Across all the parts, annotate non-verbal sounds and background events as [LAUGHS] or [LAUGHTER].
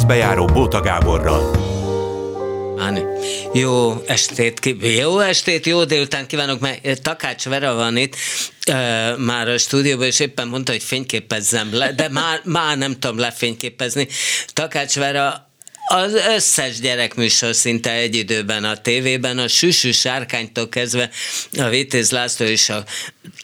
Művészbe járó Bóta Gáborral. Jó estét, jó estét, jó délután kívánok, mert Takács Vera van itt, e, már a stúdióban, és éppen mondta, hogy fényképezzem le, de már, már nem tudom lefényképezni. Takács Vera az összes gyerekműsor szinte egy időben a tévében, a Süsű Sárkánytól kezdve a Vitéz László és a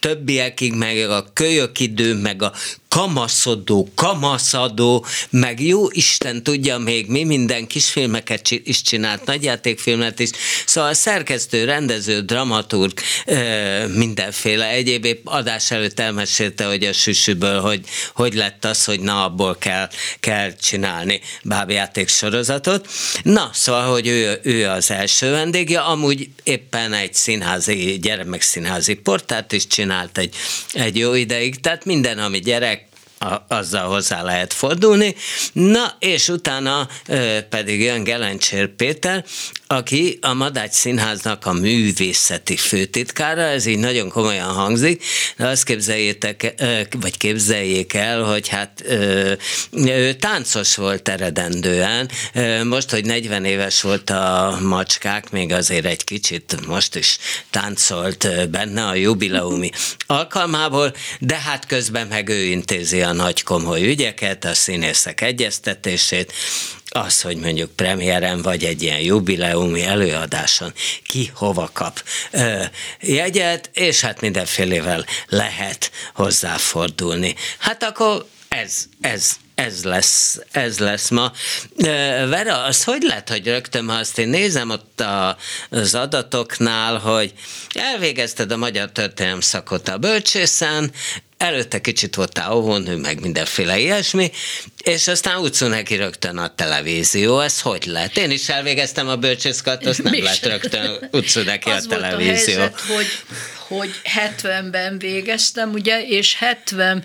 többiekig, meg a kölyök idő, meg a kamaszodó, kamaszadó, meg jó Isten tudja még mi, minden kisfilmeket is csinált, nagyjátékfilmet is, szóval szerkesztő, rendező, dramaturg, mindenféle. Egyéb adás előtt elmesélte, hogy a süsűből, hogy, hogy lett az, hogy na abból kell, kell csinálni bábjáték sorozatot. Na, szóval, hogy ő, ő az első vendégje, amúgy éppen egy színházi, gyermekszínházi portát is csinált egy, egy jó ideig, tehát minden, ami gyerek, a, azzal hozzá lehet fordulni. Na, és utána ö, pedig jön Gelencsér Péter, aki a Madács Színháznak a művészeti főtitkára, ez így nagyon komolyan hangzik, de azt képzeljétek, vagy képzeljék el, hogy hát ő táncos volt eredendően, most, hogy 40 éves volt a macskák, még azért egy kicsit most is táncolt benne a jubileumi alkalmából, de hát közben meg ő intézi a nagy komoly ügyeket, a színészek egyeztetését, az, hogy mondjuk premiéren vagy egy ilyen jubileumi előadáson ki hova kap ö, jegyet, és hát mindenfélevel lehet hozzáfordulni. Hát akkor ez, ez, ez lesz, ez lesz ma. Vera, az hogy lehet, hogy rögtön, ha azt én nézem ott a, az adatoknál, hogy elvégezted a magyar történelem szakot a bölcsészen, előtte kicsit voltál óvónő, meg mindenféle ilyesmi, és aztán utcú neki rögtön a televízió. Ez hogy lett? Én is elvégeztem a bölcsészkat, azt nem Mi lett rögtön utcú neki a televízió. Volt a helyzet, hogy hogy 70-ben végeztem, ugye, és 70,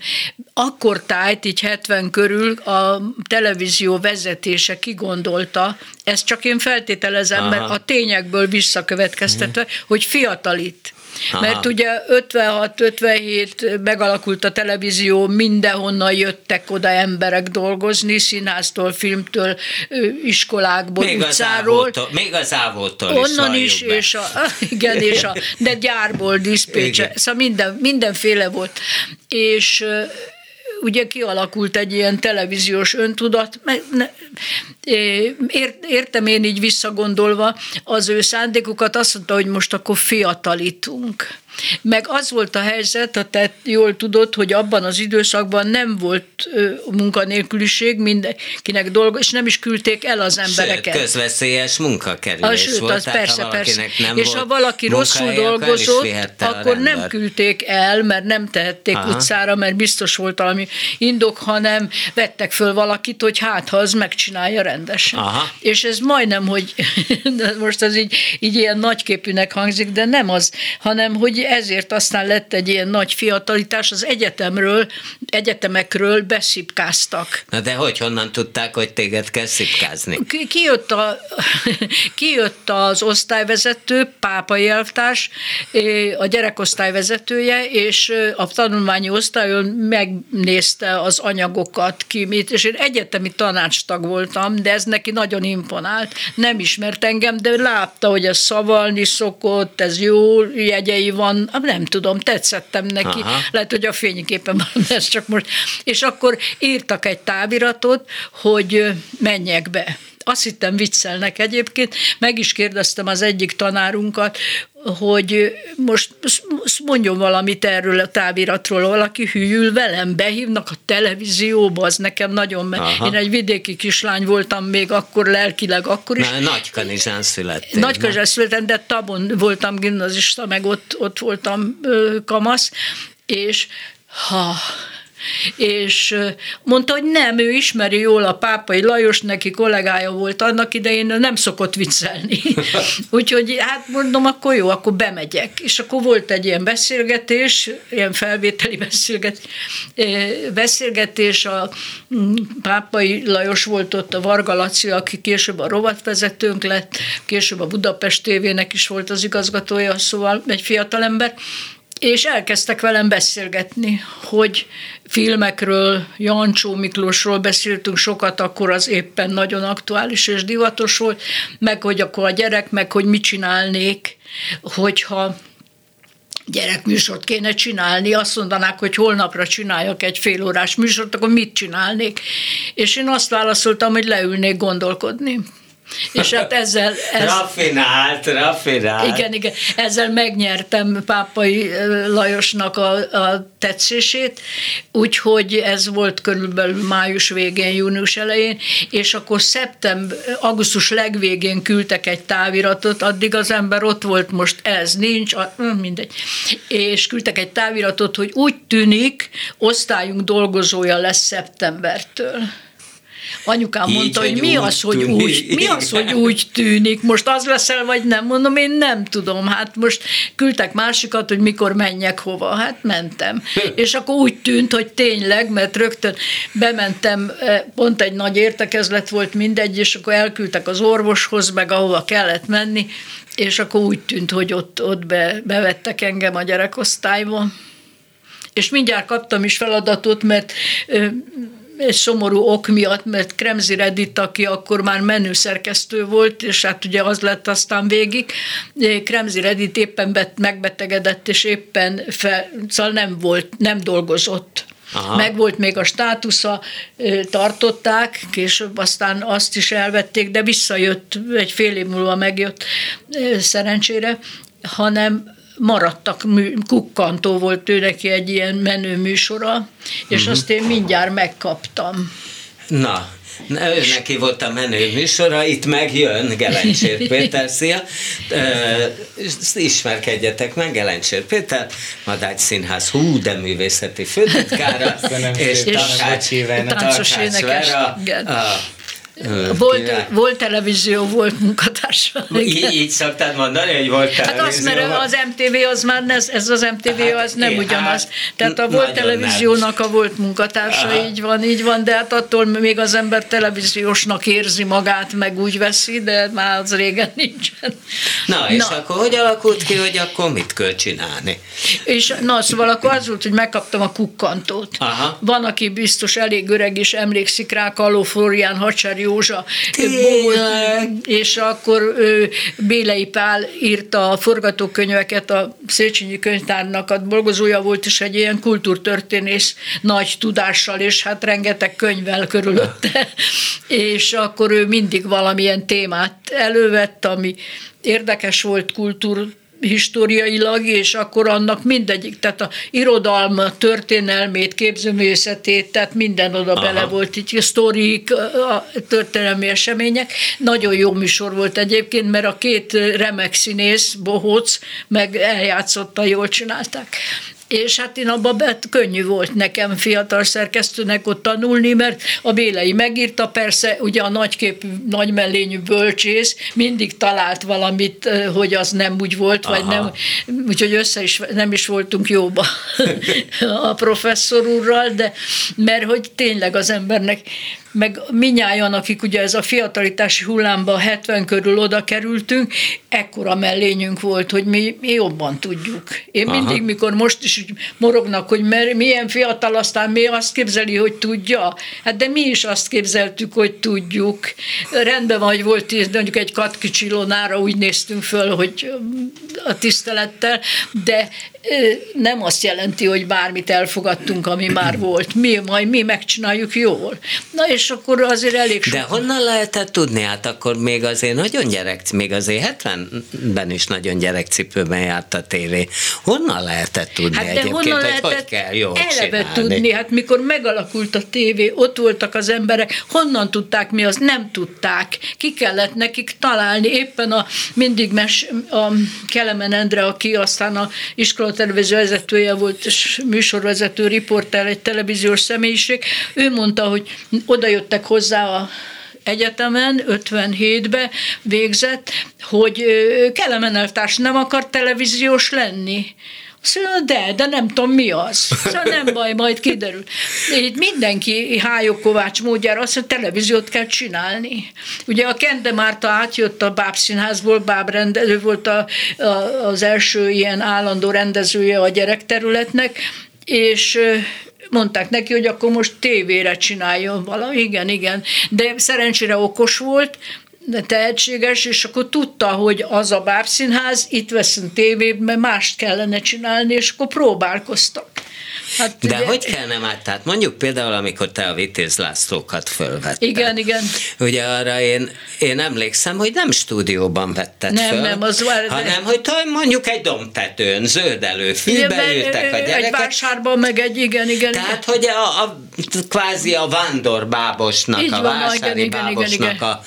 akkor tájt, így 70 körül a televízió vezetése kigondolta, ezt csak én feltételezem, Aha. mert a tényekből visszakövetkeztetve, uh-huh. hogy fiatalít. Aha. Mert ugye 56-57 megalakult a televízió, mindenhonnan jöttek oda emberek dolgozni, színháztól, filmtől, iskolákból, még utcáról. Az még az ávoltól Onnan is, is és a, [LAUGHS] igen, és a, de gyárból, diszpécse, szóval minden, mindenféle volt. És ugye kialakult egy ilyen televíziós öntudat, értem én így visszagondolva az ő szándékukat, azt mondta, hogy most akkor fiatalítunk. Meg az volt a helyzet, te jól tudod, hogy abban az időszakban nem volt munkanélküliség, mindenkinek dolga, és nem is küldték el az embereket. Sőt, közveszélyes munkakerülés sőt, volt. Az persze, persze. Nem és ha valaki rosszul dolgozott, akkor nem küldték el, mert nem tehették Aha. utcára, mert biztos volt valami indok, hanem vettek föl valakit, hogy hát, ha az megcsinálja rendesen. Aha. És ez majdnem, hogy [LAUGHS] most az így, így ilyen nagyképűnek hangzik, de nem az, hanem hogy ezért aztán lett egy ilyen nagy fiatalitás, az egyetemről, egyetemekről beszipkáztak. Na de hogy honnan tudták, hogy téged kell szipkázni? Ki, jött a, [LAUGHS] jött az osztályvezető, pápai elvtárs, a gyerekosztály vezetője, és a tanulmányi osztályon megnézte az anyagokat, ki mit, és én egyetemi tanácstag voltam, de ez neki nagyon imponált. Nem ismert engem, de látta, hogy ez szavalni szokott, ez jó jegyei van, van, nem tudom, tetszettem neki, Aha. lehet, hogy a fényképen van, [LAUGHS] ez csak most. És akkor írtak egy táviratot, hogy menjek be azt hittem viccelnek egyébként, meg is kérdeztem az egyik tanárunkat, hogy most mondjon valamit erről a táviratról, valaki hűül velem, behívnak a televízióba, az nekem nagyon, Aha. én egy vidéki kislány voltam még akkor lelkileg, akkor is. Na, Nagykanizsán születtem. Nagykanizsán születtem, de Tabon voltam gimnazista, meg ott, ott voltam ö, kamasz, és ha és mondta, hogy nem, ő ismeri jól a pápai Lajos, neki kollégája volt annak idején, nem szokott viccelni. [LAUGHS] Úgyhogy hát mondom, akkor jó, akkor bemegyek. És akkor volt egy ilyen beszélgetés, ilyen felvételi beszélgetés, beszélgetés a mm, pápai Lajos volt ott a Varga Laci, aki később a rovatvezetőnk lett, később a Budapest tévének is volt az igazgatója, szóval egy fiatalember, és elkezdtek velem beszélgetni, hogy filmekről, Jancsó Miklósról beszéltünk sokat, akkor az éppen nagyon aktuális és divatos volt, meg hogy akkor a gyerek, meg hogy mit csinálnék, hogyha gyerekműsort kéne csinálni, azt mondanák, hogy holnapra csináljak egy félórás műsort, akkor mit csinálnék? És én azt válaszoltam, hogy leülnék gondolkodni. És hát ezzel... Ez, raffinált, raffinált. Igen, igen. Ezzel megnyertem Pápai Lajosnak a, a tetszését, úgyhogy ez volt körülbelül május végén, június elején, és akkor szeptember, augusztus legvégén küldtek egy táviratot, addig az ember ott volt, most ez nincs, mindegy. És küldtek egy táviratot, hogy úgy tűnik, osztályunk dolgozója lesz szeptembertől. Anyukám Így, mondta, hogy mi az, hogy úgy, mi az, hogy úgy tűnik, most az leszel, vagy nem, mondom, én nem tudom, hát most küldtek másikat, hogy mikor menjek hova, hát mentem. És akkor úgy tűnt, hogy tényleg, mert rögtön bementem, eh, pont egy nagy értekezlet volt mindegy, és akkor elküldtek az orvoshoz, meg ahova kellett menni, és akkor úgy tűnt, hogy ott, ott be, bevettek engem a gyerekosztályba. És mindjárt kaptam is feladatot, mert szomorú ok miatt, mert Kremzi Redit, aki akkor már menő szerkesztő volt, és hát ugye az lett aztán végig, Kremzi Redit éppen bet, megbetegedett, és éppen fel, szóval nem volt, nem dolgozott. Aha. Meg volt még a státusza, tartották, később aztán azt is elvették, de visszajött, egy fél év múlva megjött szerencsére, hanem maradtak, kukkantó volt ő neki egy ilyen menő műsora, és uh-huh. azt én mindjárt megkaptam. Na, ő neki volt a menő műsora, itt megjön Gelencsér [LAUGHS] Péter, szia! Ismerkedjetek meg, Gelencsér Péter, Madágy Színház hú, de művészeti főtitkára, és Takács Vera, a volt, volt televízió, volt munkatársa. Így, így szoktad mondani, hogy volt televízió? Hát azt, mert az MTV az már, ez, ez az MTV hát, az nem ugyanaz. Hát, Tehát a volt televíziónak nem. a volt munkatársa, Aha. így van, így van, de hát attól még az ember televíziósnak érzi magát, meg úgy veszi, de már az régen nincsen. Na, és na. akkor hogy alakult ki, hogy akkor mit kell csinálni? És na, szóval akkor az volt, hogy megkaptam a kukkantót. Aha. Van, aki biztos elég öreg és emlékszik rá, Kaló Florián Józsa, és akkor Bélei Pál írta a forgatókönyveket, a Széchenyi könyvtárnak a dolgozója volt, és egy ilyen kultúrtörténész nagy tudással, és hát rengeteg könyvvel körülötte, [LAUGHS] és akkor ő mindig valamilyen témát elővett, ami érdekes volt kultúr historiailag, és akkor annak mindegyik, tehát a irodalma, történelmét, képzőművészetét, tehát minden oda Aha. bele volt, így a sztorik, a történelmi események. Nagyon jó műsor volt egyébként, mert a két remek színész, Bohóc, meg eljátszotta, jól csinálták és hát én abban bet, könnyű volt nekem fiatal szerkesztőnek ott tanulni, mert a Bélei megírta, persze ugye a nagyképű, nagymellényű bölcsész mindig talált valamit, hogy az nem úgy volt, Aha. vagy nem, úgyhogy össze is, nem is voltunk jóba [LAUGHS] a professzor úrral, de mert hogy tényleg az embernek meg minnyáján, akik ugye ez a fiatalitási hullámba 70 körül oda kerültünk, ekkora mellényünk volt, hogy mi, mi jobban tudjuk. Én Aha. mindig, mikor most is morognak, hogy mer, milyen fiatal, aztán mi azt képzeli, hogy tudja. Hát de mi is azt képzeltük, hogy tudjuk. Rendben van, hogy volt mondjuk egy katkicsilonára úgy néztünk föl, hogy a tisztelettel, de nem azt jelenti, hogy bármit elfogadtunk, ami már volt. Mi, majd mi megcsináljuk jól. Na és akkor azért elég sok. De honnan lehetett tudni? Hát akkor még azért nagyon gyerek, még azért 70-ben is nagyon gyerekcipőben járt a tévé. Honnan lehetett tudni hát de egyébként, honnan hogy lehetett hogy kell jól eleve csinálni? tudni? Hát mikor megalakult a tévé, ott voltak az emberek, honnan tudták mi, azt nem tudták. Ki kellett nekik találni. Éppen a mindig mes, a Kelemen Endre, aki aztán a iskola televízió vezetője volt, és műsorvezető, riporter, egy televíziós személyiség, ő mondta, hogy oda jöttek hozzá a egyetemen, 57-be végzett, hogy Kelemen eltárs nem akar televíziós lenni Azt de, de nem tudom mi az. Szóval nem baj, majd kiderül. Itt mindenki Hájó Kovács módjára azt mondja, televíziót kell csinálni. Ugye a Kende Márta átjött a Bábszínházból, Báb rendező volt a, a, az első ilyen állandó rendezője a gyerekterületnek, és mondták neki, hogy akkor most tévére csináljon valami, igen, igen, de szerencsére okos volt, tehetséges, és akkor tudta, hogy az a bábszínház, itt veszünk tévében, mást kellene csinálni, és akkor próbálkoztak. Hát De ugye, hogy kellene már? Tehát mondjuk például, amikor te a Vitéz Lászlókat fölvetted. Igen, igen. Ugye arra én, én emlékszem, hogy nem stúdióban vetted nem, föl. Nem, az már, hanem, hogy mondjuk egy domtetőn, zöldelő fűbe ültek a gyerekek. Egy vásárban, meg egy, igen, igen. Tehát, igen. hogy a, a, kvázi a bábosnak, Így a van, vásári igen, bábosnak igen, igen. A,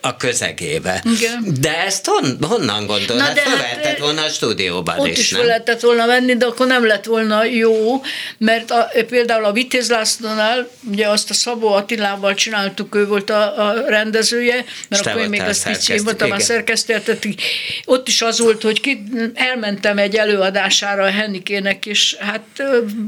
a közegébe. Igen. De ezt hon, honnan gondolod? Hát fölvetted hát, volna a stúdióban ott is, is nem? lehetett volna venni, de akkor nem lett volna jó, mert a, például a Vitéz Lászlónál, ugye azt a Szabó Attilával csináltuk, ő volt a, a rendezője, mert akkor én még azt pici, én voltam a szerkesztő, tehát ott is az volt, hogy ki, elmentem egy előadására a Hennikének, és hát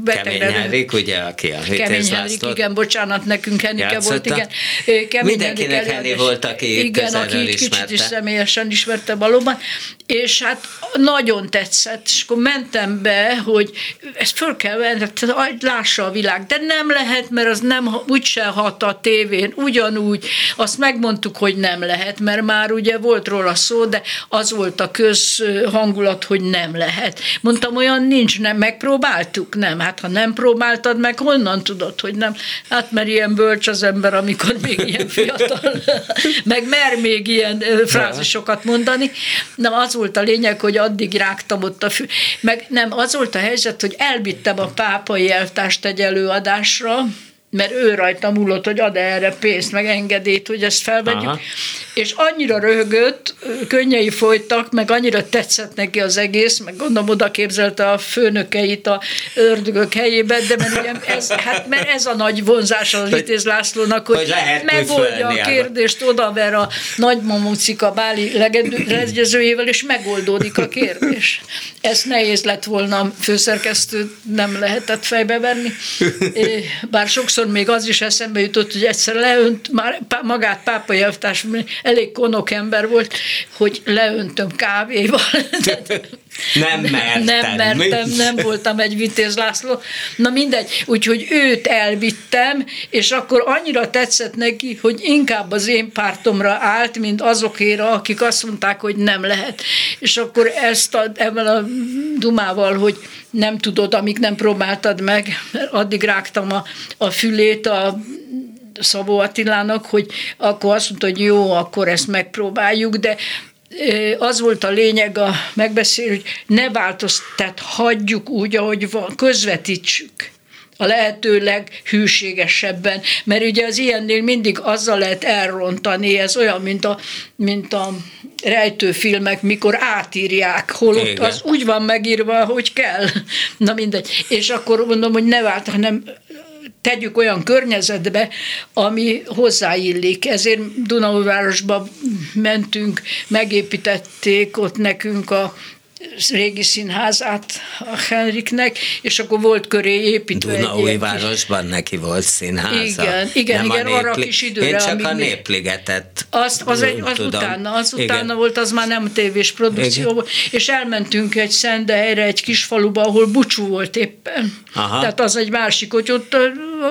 betegre. Kemény Henrik, ugye, aki a Vitéz Kemény Henrik, igen, bocsánat, nekünk Hennike volt, igen. Kemény Mindenkinek Henni volt, aki igen, aki kicsit is személyesen ismerte valóban, és hát nagyon tetszett, és akkor mentem be, hogy ezt föl kell venni, lássa a világ, de nem lehet, mert az nem úgyse hat a tévén, ugyanúgy, azt megmondtuk, hogy nem lehet, mert már ugye volt róla szó, de az volt a közhangulat, hogy nem lehet. Mondtam, olyan nincs, nem megpróbáltuk? Nem, hát ha nem próbáltad meg, honnan tudod, hogy nem? Hát mert ilyen bölcs az ember, amikor még ilyen fiatal, [LAUGHS] meg mer még ilyen frázisokat mondani. Na, az volt a lényeg, hogy addig rágtam ott a fű. Meg nem, az volt a helyzet, hogy elvittem a pápai eltást egy előadásra, mert ő rajta múlott, hogy ad erre pénzt, meg engedélyt, hogy ezt felvegyük. Aha. És annyira röhögött, könnyei folytak, meg annyira tetszett neki az egész, meg gondolom oda képzelte a főnökeit a ördögök helyébe, de mert, ugye ez, hát, mert ez a nagy vonzás az Vitéz Lászlónak, hogy, hogy megoldja a kérdést, odaver a nagymamucika Báli legegyezőjével, és megoldódik a kérdés. Ez nehéz lett volna főszerkesztő, nem lehetett fejbe venni. Bár sokszor sokszor még az is eszembe jutott, hogy egyszer leönt már magát pápai elvtárs, elég konok ember volt, hogy leöntöm kávéval. [LAUGHS] Nem mertem. Nem mertem, nem voltam egy Vitéz László. Na mindegy, úgyhogy őt elvittem, és akkor annyira tetszett neki, hogy inkább az én pártomra állt, mint azokéra, akik azt mondták, hogy nem lehet. És akkor ezt a, ebben a dumával, hogy nem tudod, amíg nem próbáltad meg, addig rágtam a, a fülét a Szabó Attilának, hogy akkor azt mondta, hogy jó, akkor ezt megpróbáljuk, de az volt a lényeg a megbeszélő, hogy ne változtat, hagyjuk úgy, ahogy van, közvetítsük a lehető leghűségesebben, mert ugye az ilyennél mindig azzal lehet elrontani, ez olyan, mint a, mint a rejtőfilmek, mikor átírják, holott Igen. az úgy van megírva, hogy kell. Na mindegy. És akkor mondom, hogy ne vált, hanem tegyük olyan környezetbe, ami hozzáillik. Ezért Dunaújvárosba mentünk, megépítették ott nekünk a régi színházát a Henriknek, és akkor volt köré építve Dunaújvárosban neki volt színháza. Igen, igen, igen, arra a kis időre. Én csak a népligetet azt, az, egy, az tudom. utána, az igen. utána volt, az már nem tévés produkció volt, és elmentünk egy Szendehelyre, egy kis faluba, ahol bucsú volt éppen. Aha. Tehát az egy másik, hogy ott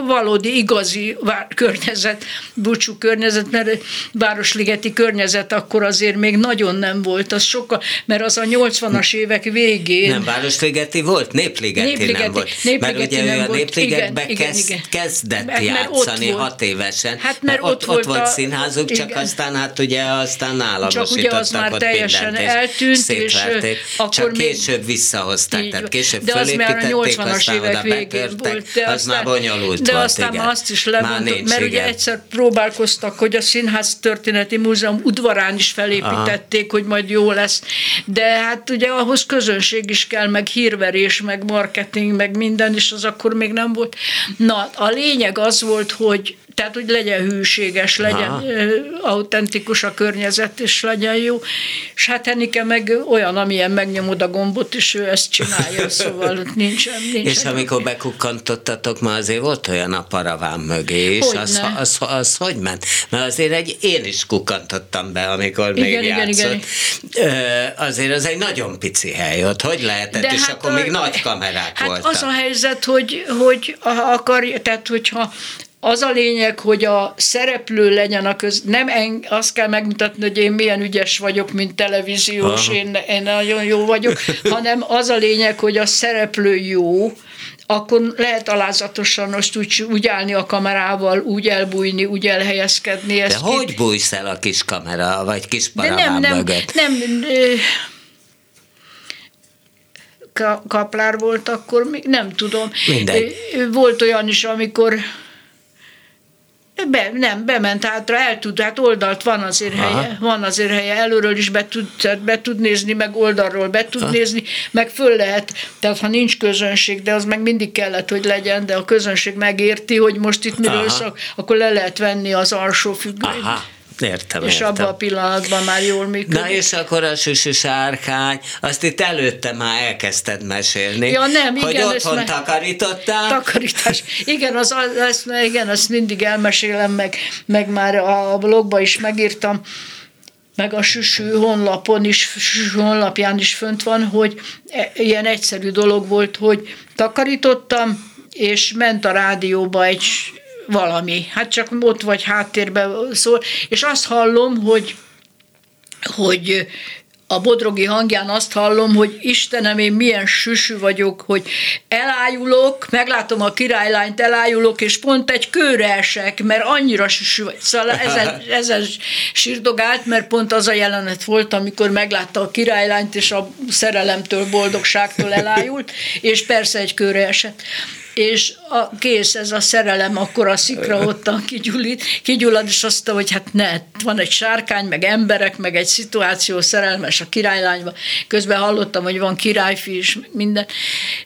valódi, igazi környezet, bucsú környezet, mert városligeti környezet akkor azért még nagyon nem volt, az sokkal, mert az a 80-as évek végén. Nem Városligeti volt, Népligeti, népligeti nem volt. Népligeti mert ugye nem ő a Népligetbe igen, kezd, igen, kezdett mert, játszani mert hat évesen. Hát mert, mert ott, ott, volt a, színházuk, csak igen. aztán hát ugye aztán államosítottak Csak ugye az már teljesen eltűnt, és akkor csak később visszahozták, tehát később fölépítették, aztán oda betörtek, az már bonyolult de aztán azt is levontuk, mert ugye egyszer próbálkoztak, hogy a Színház Történeti Múzeum udvarán is felépítették, hogy majd jó lesz, de hát ugye ahhoz közönség is kell, meg hírverés, meg marketing, meg minden, és az akkor még nem volt. Na, a lényeg az volt, hogy tehát hogy legyen hűséges, legyen Aha. autentikus a környezet, és legyen jó. És hát Henike meg olyan, amilyen megnyomod a gombot, és ő ezt csinálja, [LAUGHS] szóval nincsen, nincsen. És amikor bekukkantottatok, ma azért volt olyan a paraván mögé, és az, az, az, az, hogy ment? Mert azért egy, én is kukkantottam be, amikor igen, még igen, játszott. Igen. Azért az egy nagyon pici hely ott, hogy lehetett, De és hát akkor a, még nagy kamerák hát voltak. az a helyzet, hogy, hogy akar, tehát hogyha az a lényeg, hogy a szereplő legyen a köz... Nem en, azt kell megmutatni, hogy én milyen ügyes vagyok, mint televíziós, én, én nagyon jó vagyok, [LAUGHS] hanem az a lényeg, hogy a szereplő jó, akkor lehet alázatosan most úgy, úgy állni a kamerával, úgy elbújni, úgy elhelyezkedni. De hogy ki... bújsz el a kis kamera, vagy kis paraván De nem, nem, mögött? nem, nem kaplár volt akkor, még nem tudom. Mindegy. Volt olyan is, amikor be, nem, bement hátra, el tud, hát oldalt van azért Aha. helye, van azért helye, előről is be tud, be tud nézni, meg oldalról be tud Aha. nézni, meg föl lehet, tehát ha nincs közönség, de az meg mindig kellett, hogy legyen, de a közönség megérti, hogy most itt miről szak, akkor le lehet venni az alsó függönyt. Értem, és értem. abban a pillanatban már jól működik. Na és akkor a süsű sárkány, azt itt előtte már elkezdted mesélni. Ja nem, igen. Hogy otthon me- takarítottál. Takarítás. Igen, az, az, igen, azt mindig elmesélem, meg, meg már a blogba is megírtam, meg a süsű honlapon is, süsű honlapján is fönt van, hogy e, ilyen egyszerű dolog volt, hogy takarítottam, és ment a rádióba egy valami. Hát csak ott vagy háttérben szól, és azt hallom, hogy hogy a bodrogi hangján azt hallom, hogy Istenem, én milyen süsű vagyok, hogy elájulok, meglátom a királylányt, elájulok, és pont egy kőre esek, mert annyira süsű vagy. Szóval ezen, [LAUGHS] ezen sírdogált, mert pont az a jelenet volt, amikor meglátta a királylányt, és a szerelemtől, boldogságtól elájult, és persze egy kőre esett és a, kész ez a szerelem, akkor a szikra ottan kigyullad, kigyullad, és azt hogy hát ne, van egy sárkány, meg emberek, meg egy szituáció szerelmes a királylányba. Közben hallottam, hogy van királyfi is, minden.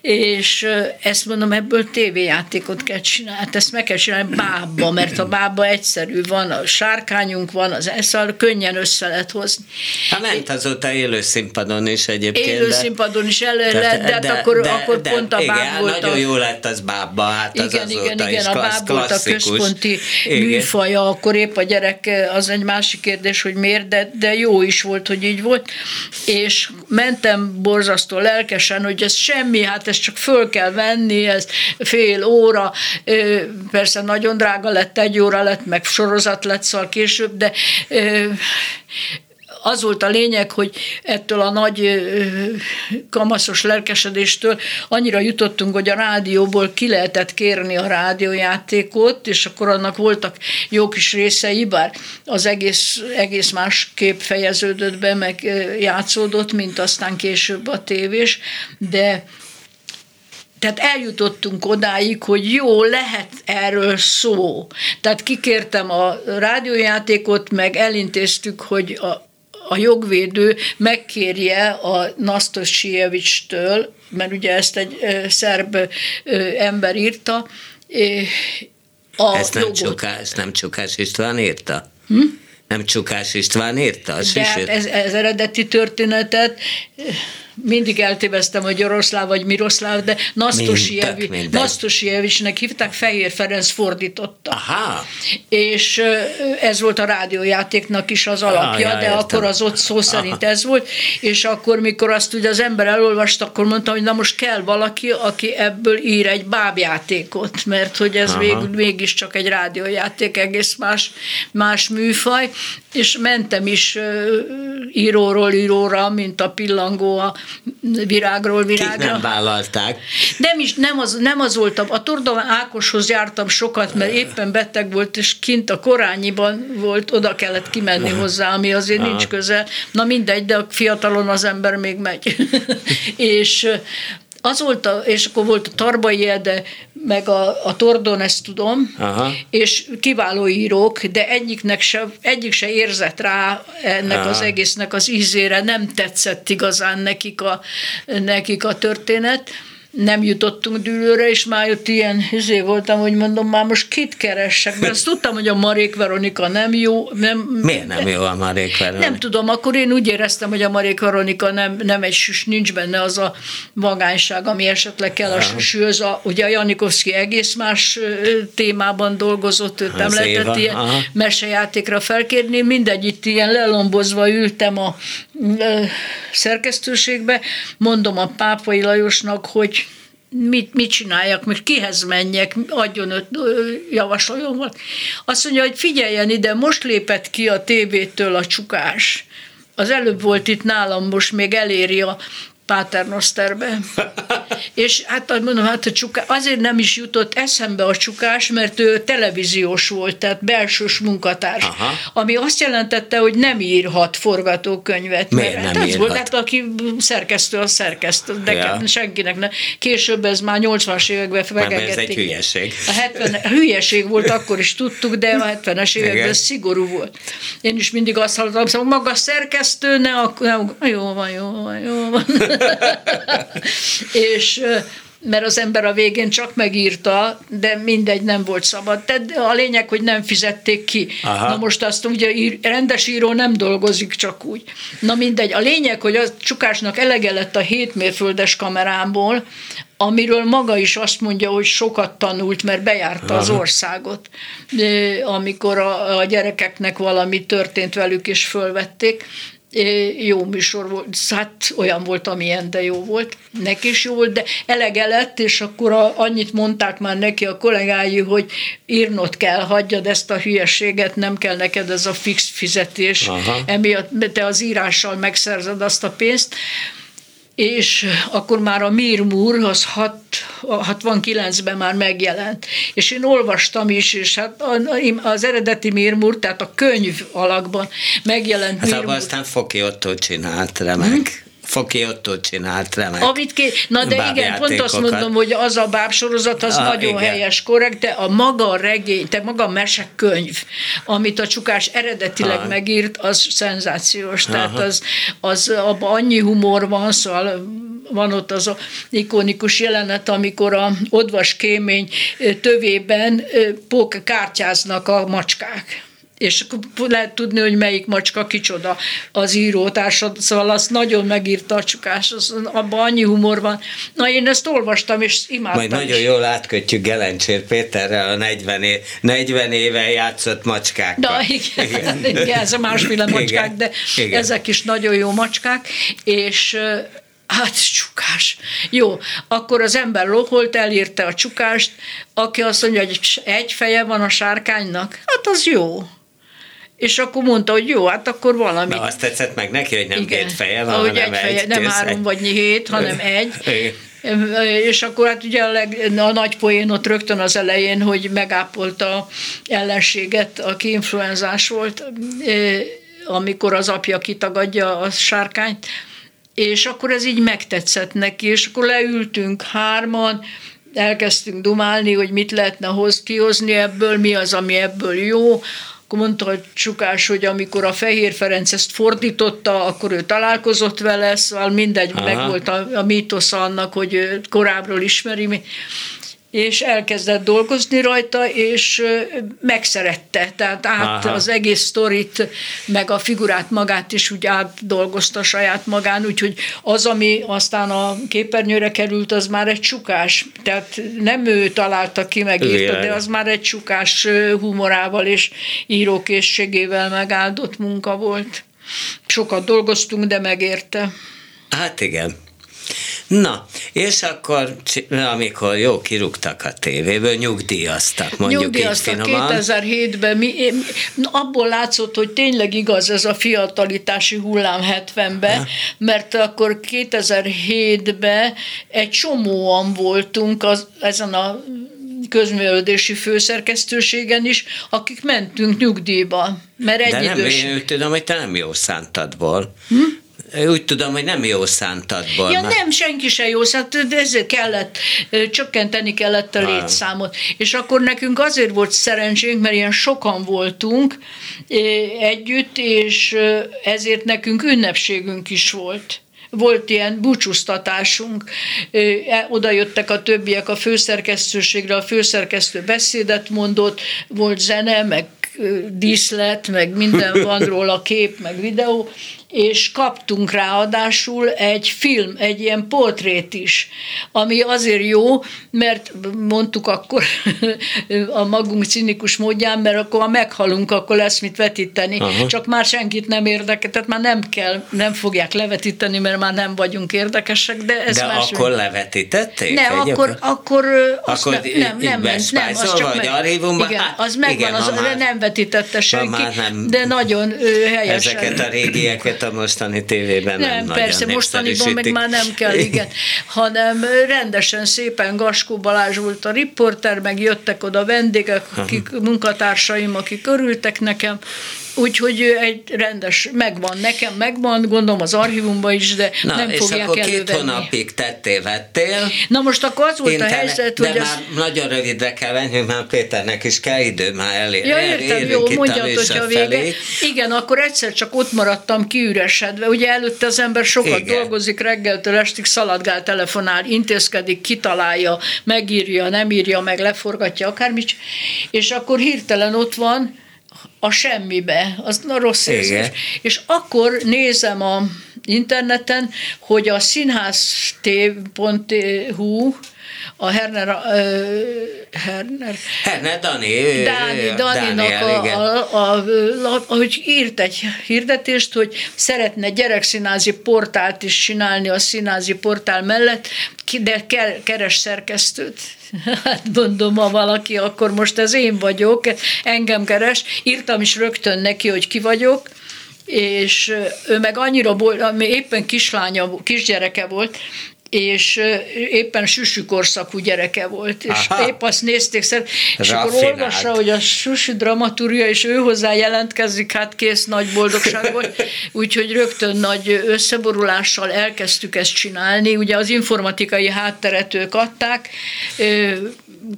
És ezt mondom, ebből tévéjátékot kell csinálni. Hát ezt meg kell csinálni bábba, mert a bábba egyszerű, van a sárkányunk, van az eszal, könnyen össze lehet hozni. Hát ment azóta élő színpadon is egyébként. Élő színpadon is el lehet, de, hát de, akkor, de, akkor de, pont a báb igen, volt. Nagyon a... jó lett az bábba, hát az igen, igen, igen, is a báb volt a központi igen. műfaja, akkor épp a gyerek, az egy másik kérdés, hogy miért, de, de jó is volt, hogy így volt, és mentem borzasztó lelkesen, hogy ez semmi, hát ezt csak föl kell venni, ez fél óra, persze nagyon drága lett, egy óra lett, meg sorozat lett, szóval később, de az volt a lényeg, hogy ettől a nagy kamaszos lelkesedéstől annyira jutottunk, hogy a rádióból ki lehetett kérni a rádiójátékot, és akkor annak voltak jó kis részei, bár az egész, egész kép fejeződött be, meg játszódott, mint aztán később a tévés, de tehát eljutottunk odáig, hogy jó, lehet erről szó. Tehát kikértem a rádiójátékot, meg elintéztük, hogy a, a jogvédő megkérje a Nastosievics-től, mert ugye ezt egy szerb ember írta, a ezt nem, Csukás, nem Csukás István írta? Hm? Nem Csukás István írta? A De hát ez, ez eredeti történetet mindig eltéveztem, hogy Oroszláv vagy Miroszláv, de Nastosievicsnek hívták, Fehér Ferenc fordította. Aha. És ez volt a rádiójátéknak is az alapja, ah, de értem. akkor az ott szó szerint Aha. ez volt, és akkor, mikor azt ugye az ember elolvasta, akkor mondta, hogy na most kell valaki, aki ebből ír egy bábjátékot, mert hogy ez végül mégiscsak egy rádiójáték, egész más, más műfaj, és mentem is íróról íróra, mint a pillangó a virágról virágra. Kik nem vállalták. Nem is, nem az, nem az volt. A Tordon Ákoshoz jártam sokat, mert éppen beteg volt, és kint a korányiban volt, oda kellett kimenni hozzá, ami azért nincs közel. Na mindegy, de a fiatalon az ember még megy. [LAUGHS] és az volt, a, és akkor volt a Tarbai Ede, meg a, a Tordon, ezt tudom, Aha. és kiváló írók, de egyiknek se, egyik se érzett rá ennek Aha. az egésznek az ízére, nem tetszett igazán nekik a, nekik a történet, nem jutottunk dűlőre, és már jött ilyen izé voltam, hogy mondom, már most kit keressek, mert azt tudtam, hogy a Marék Veronika nem jó. Nem, Miért nem jó a Marék Veronika? Nem tudom, akkor én úgy éreztem, hogy a Marék Veronika nem, nem egy süs, nincs benne az a vagányság, ami esetleg kell a süsűhöz. A, ugye a Janikovszki egész más témában dolgozott, őt nem lehetett Éva. ilyen Aha. mesejátékra felkérni. Mindegy, itt ilyen lelombozva ültem a szerkesztőségbe, mondom a Pápai Lajosnak, hogy mit, mit csináljak, most kihez menjek, adjon öt, javasoljon volt. Azt mondja, hogy figyeljen ide, most lépett ki a tévétől a csukás. Az előbb volt itt nálam, most még eléri a Paternosterbe. és hát mondom, hát a csukás, azért nem is jutott eszembe a csukás, mert ő televíziós volt, tehát belsős munkatárs. Aha. Ami azt jelentette, hogy nem írhat forgatókönyvet. Miért mert, nem hát írhat? Volt, hát aki szerkesztő, az szerkesztő, de ja. senkinek ne. Később ez már 80-as években fegegették. Ez egy hülyeség. A, 70, a hülyeség volt, akkor is tudtuk, de a 70-es években Igen. szigorú volt. Én is mindig azt hallottam, hogy maga szerkesztő, ne, akkor, ne, jó van, jó van, jó van. [LAUGHS] és mert az ember a végén csak megírta, de mindegy, nem volt szabad. Tehát a lényeg, hogy nem fizették ki. Aha. Na most azt ugye rendes író nem dolgozik csak úgy. Na mindegy, a lényeg, hogy a Csukásnak elege lett a 7 mérföldes kamerámból, amiről maga is azt mondja, hogy sokat tanult, mert bejárta Aha. az országot, amikor a, a gyerekeknek valami történt velük, és fölvették jó műsor volt, hát olyan volt, amilyen, de jó volt. Neki is jó volt, de elege lett, és akkor a, annyit mondták már neki a kollégái, hogy írnod kell, hagyjad ezt a hülyeséget, nem kell neked ez a fix fizetés, Aha. emiatt te az írással megszerzed azt a pénzt és akkor már a Mirmur az 69-ben már megjelent. És én olvastam is, és hát az eredeti Mirmur, tehát a könyv alakban megjelent hát Mirmur. aztán Foki Otto csinált remek. Hmm? Foki Otto csinált remek. Amit ké... Na de igen, pont azt mondom, hogy az a bábsorozat az ah, nagyon igen. helyes, korrekt, de a maga regény, te maga mesekönyv, amit a Csukás eredetileg ah. megírt, az szenzációs. Aha. Tehát az, az abban annyi humor van, szóval van ott az a ikonikus jelenet, amikor a odvas kémény tövében kártyáznak a macskák és lehet tudni, hogy melyik macska kicsoda az írótársad, szóval azt nagyon megírta a csukás, az, abban annyi humor van. Na én ezt olvastam, és imádtam. Majd nagyon jól átkötjük Gelencsér Péterrel a 40, é, 40 éve játszott macskák. Na igen, igen. igen, ez a másféle macskák, igen, de igen. ezek is nagyon jó macskák, és Hát csukás. Jó, akkor az ember loholt, elírta a csukást, aki azt mondja, hogy egy feje van a sárkánynak, hát az jó. És akkor mondta, hogy jó, hát akkor valami. Na, azt tetszett meg neki, hogy nem Igen. két Ahogy hanem egy, feje, egy nem három vagy hét, hanem egy. És akkor hát ugye a, leg, a nagy poén ott rögtön az elején, hogy megápolta ellenséget, aki influenzás volt, amikor az apja kitagadja a sárkányt, és akkor ez így megtetszett neki, és akkor leültünk hárman, elkezdtünk dumálni, hogy mit lehetne hoz, kihozni ebből, mi az, ami ebből jó, akkor mondta Csukás, hogy amikor a Fehér Ferenc ezt fordította, akkor ő találkozott vele, szóval mindegy, Aha. meg volt a, a mítosz annak, hogy korábbról ismeri és elkezdett dolgozni rajta, és megszerette, tehát át Aha. az egész sztorit, meg a figurát magát is úgy átdolgozta saját magán, úgyhogy az, ami aztán a képernyőre került, az már egy csukás, tehát nem ő találta ki, megírta, de az már egy csukás humorával és írókészségével megáldott munka volt. Sokat dolgoztunk, de megérte. Hát igen. Na, és akkor, amikor jó kirúgtak a tévéből, nyugdíjaztak, mondjuk nyugdíjaztak így finoman. 2007-ben, mi, abból látszott, hogy tényleg igaz ez a fiatalitási hullám 70-ben, mert akkor 2007-ben egy csomóan voltunk az, ezen a közművelődési főszerkesztőségen is, akik mentünk nyugdíjba. Mert egy De nem, idős... én tudom, hogy te nem jó szántadból. Hm? Úgy tudom, hogy nem jó szántadból. Ja, nem, senki se jó szánt, de ezért kellett, csökkenteni kellett a létszámot. És akkor nekünk azért volt szerencsénk, mert ilyen sokan voltunk együtt, és ezért nekünk ünnepségünk is volt volt ilyen búcsúztatásunk, e, oda jöttek a többiek a főszerkesztőségre, a főszerkesztő beszédet mondott, volt zene, meg díszlet, meg minden van róla, kép, meg videó, és kaptunk ráadásul egy film, egy ilyen portrét is, ami azért jó, mert mondtuk akkor [LAUGHS] a magunk cinikus módján, mert akkor ha meghalunk, akkor lesz mit vetíteni. Aha. Csak már senkit nem érdekel, tehát már nem kell, nem fogják levetíteni, mert már nem vagyunk érdekesek, de ez De más akkor levetítették? Nem, akkor, akkor, akkor nem, nem, nem, nem, nem, az csak archívumban? Igen, az megvan, igen, az, már, nem vetítette senki, nem, de nagyon helyesen. Ezeket a régieket a mostani tévében nem, nem persze, mostaniban meg már nem kell, igen, hanem rendesen szépen Gaskó Balázs volt a riporter, meg jöttek oda vendégek, akik, munkatársaim, akik örültek nekem, Úgyhogy egy rendes, megvan, nekem megvan, gondolom az archívumban is, de Na, nem és fogják akkor elővenni. két hónapig tettél, vettél. Na most akkor az volt Internet, a helyzet, de hogy már az... nagyon rövidre kell venni, már Péternek is kell idő, már elé. Ja, értem, jó, mondjad, hogyha a vége. Igen, akkor egyszer csak ott maradtam kiüresedve. Ugye előtte az ember sokat Igen. dolgozik, reggeltől estig szaladgál, telefonál, intézkedik, kitalálja, megírja, nem írja, meg leforgatja, akármit, és akkor hirtelen ott van, a semmibe, az a rossz érzés. És akkor nézem a interneten, hogy a színház.hu a Herner, uh, Herner, Herner Dani, Dáni, Daninak a, a, a, a, hogy írt egy hirdetést, hogy szeretne gyerekszínázi portált is csinálni a színázi portál mellett, de keres szerkesztőt. [LAUGHS] Hát mondom, ha valaki, akkor most ez én vagyok, engem keres. Írtam is rögtön neki, hogy ki vagyok, és ő meg annyira, éppen kislánya, kisgyereke volt, és éppen süsű korszakú gyereke volt, és Aha. épp azt nézték, és akkor olvassa, hogy a süsű dramaturgia, és ő hozzá jelentkezik, hát kész nagy boldogság volt, [LAUGHS] úgyhogy rögtön nagy összeborulással elkezdtük ezt csinálni, ugye az informatikai hátteret ők adták,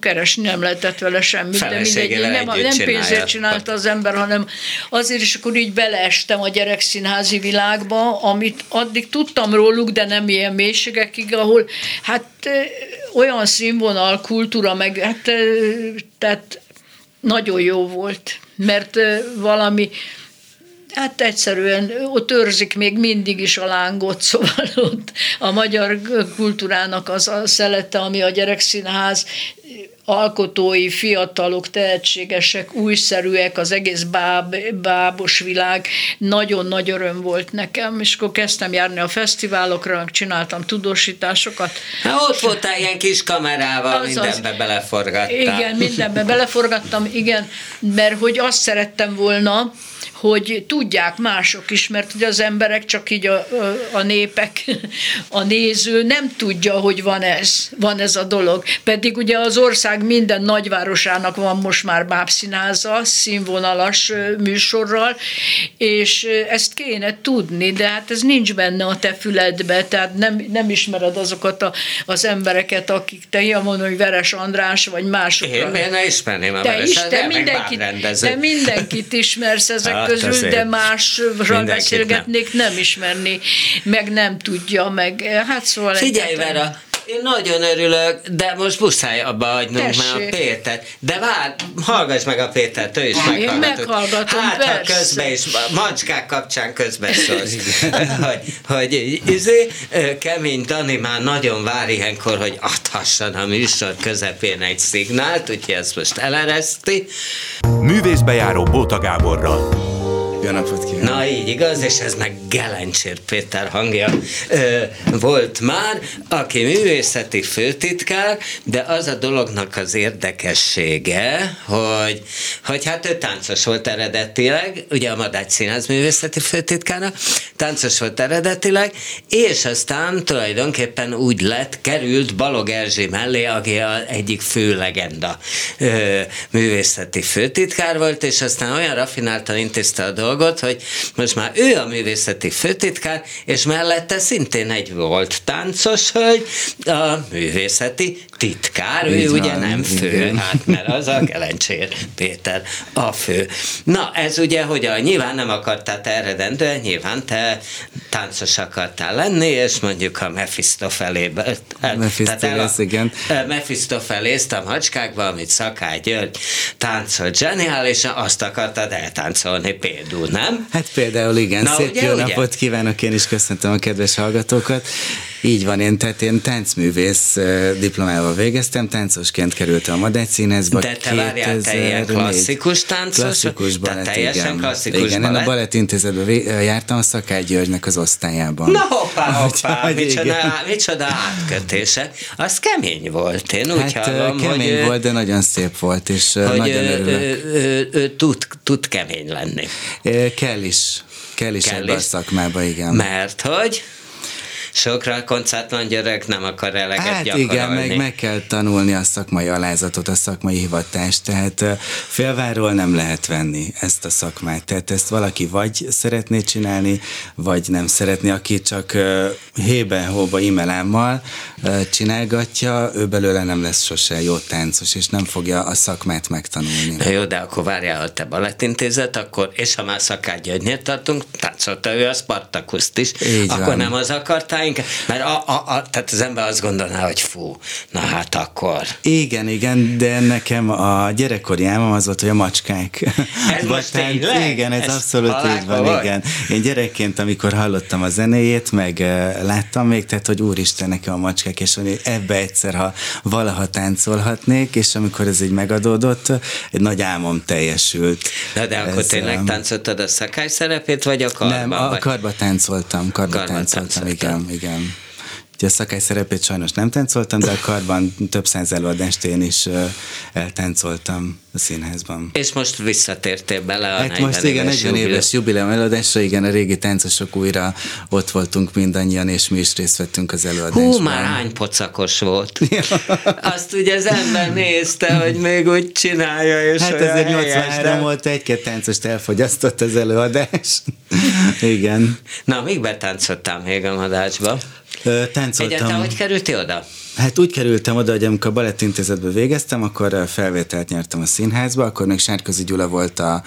keresni nem lehetett vele semmit, de mindegy, nem, nem pénzért csinálta az ember, hanem azért is akkor így beleestem a gyerekszínházi világba, amit addig tudtam róluk, de nem ilyen mélységekig, ahol hát olyan színvonal, kultúra, meg hát tehát nagyon jó volt, mert valami Hát egyszerűen ott őrzik még mindig is a lángot, szóval ott a magyar kultúrának az a szelete, ami a gyerekszínház, alkotói, fiatalok, tehetségesek, újszerűek, az egész báb, bábos világ. Nagyon nagy öröm volt nekem, és akkor kezdtem járni a fesztiválokra, csináltam tudósításokat. Hát ott voltál ilyen kis kamerával, az mindenbe az, beleforgattam. Igen, mindenbe beleforgattam, igen, mert hogy azt szerettem volna, hogy tudják mások is, mert ugye az emberek csak így a, a, népek, [LAUGHS] a néző nem tudja, hogy van ez, van ez a dolog. Pedig ugye az ország minden nagyvárosának van most már bábszínáza, színvonalas műsorral, és ezt kéne tudni, de hát ez nincs benne a te füledbe, tehát nem, nem ismered azokat a, az embereket, akik te ilyen mondod, hogy Veres András, vagy mások. Én miért ne ismerném a te Veres, is, te, mindenkit, te mindenkit ismersz [LAUGHS] ezek hát, közül, azért. de másról beszélgetnék, nem. nem ismerni, meg nem tudja, meg hát szóval... Figyelj, Vera, én nagyon örülök, de most muszáj abba hagynunk Tessék. már a Pétert. De vár, hallgass meg a Pétert, ő is meghallgatott. Én meghallgatom, hát, persze. ha közben is, macskák kapcsán közben [LAUGHS] szólsz. hogy, hogy izé, kemény Dani már nagyon vár ilyenkor, hogy adhasson a műsor közepén egy szignált, úgyhogy ezt most elereszti. Művészbejáró Bóta Gáborral. Jó napot kívánok! Na így igaz, és ez meg Gelencsér Péter hangja ö, volt már, aki művészeti főtitkár, de az a dolognak az érdekessége, hogy, hogy hát ő táncos volt eredetileg, ugye a Madács Színház művészeti főtitkára, táncos volt eredetileg, és aztán tulajdonképpen úgy lett, került Balog Erzsé mellé, aki a egyik fő legenda ö, művészeti főtitkár volt, és aztán olyan rafináltan intézte a dolgot, dolgot, hogy most már ő a művészeti főtitkár, és mellette szintén egy volt táncos hölgy, a művészeti titkár, ő Így ugye van, nem fő, igen. hát mert az a Gelencsér Péter a fő. Na, ez ugye, hogy a, nyilván nem akartál te eredendően, nyilván te táncos akartál lenni, és mondjuk a Mephistofelébe, Mephistopheles, igen. Mephistopheles a macskákba, amit Szakály György táncolt zseniálisan, azt akartad eltáncolni például, nem? Hát például igen, Na, szép ugye, jó ugye? napot kívánok, én is köszöntöm a kedves hallgatókat. Így van, én, tehát én táncművész diplomával végeztem, táncosként kerültem a Madács Színházba. De te várjál, te ilyen klasszikus táncos? Klasszikus balett, teljesen igen. klasszikus igen, balett? én a Balett Intézetben jártam a Szakály Györgynek az osztályában. Na hoppá, hoppá, micsoda, micsoda átkötése. Az kemény volt, én úgy hát, hallom, kemény hogy, volt, de nagyon szép volt, és nagyon örülök. Ő, ő, tud, tud kemény lenni. Kell is. Kell is kell ebbe is. a szakmába, igen. Mert hogy? Sokra koncertlan gyerek nem akar eleget hát gyakorolni. igen, meg meg kell tanulni a szakmai alázatot, a szakmai hivatást, tehát félváról nem lehet venni ezt a szakmát. Tehát ezt valaki vagy szeretné csinálni, vagy nem szeretné, aki csak hébe, hóba imelámmal csinálgatja, ő belőle nem lesz sose jó táncos, és nem fogja a szakmát megtanulni. Na jó, de akkor várjál, ha te balettintézet, akkor, és ha már szakágy tartunk, táncolta ő a Spartakuszt is, Így akkor van. nem az akartál inkább, mert a, a, a, tehát az ember azt gondolná, hogy fú, na hát akkor. Igen, igen, de nekem a gyerekkori álmom az volt, hogy a macskák. [LAUGHS] Ez most tényleg? Igen, ez, ez abszolút így van, vagy? igen. Én gyerekként, amikor hallottam a zenéjét, meg láttam még, tehát, hogy úristen, nekem a macskák, és hogy ebbe egyszer, ha valaha táncolhatnék, és amikor ez így megadódott, egy nagy álmom teljesült. Na de akkor ez, tényleg táncoltad a szakály szerepét, vagy a karban? Nem, a karba táncoltam, karba, karba táncoltam, igen, igen. Ugye a szakály szerepét sajnos nem táncoltam, de a karban több száz előadást én is eltáncoltam a színházban. És most visszatértél bele a hát most igen, 40 éves jubileum előadásra, igen, a régi táncosok újra ott voltunk mindannyian, és mi is részt vettünk az előadásban. Hú, már hány pocakos volt. [LAUGHS] Azt ugye az ember nézte, hogy még úgy csinálja, és Hát ezért 83 volt, egy-két táncost elfogyasztott az előadás. [LAUGHS] igen. Na, még betáncoltál még a madácsba? Táncoltam. Egyáltalán hogy kerültél oda? Hát úgy kerültem oda, hogy amikor a balettintézetbe végeztem, akkor felvételt nyertem a színházba, akkor még Sárközi Gyula volt a,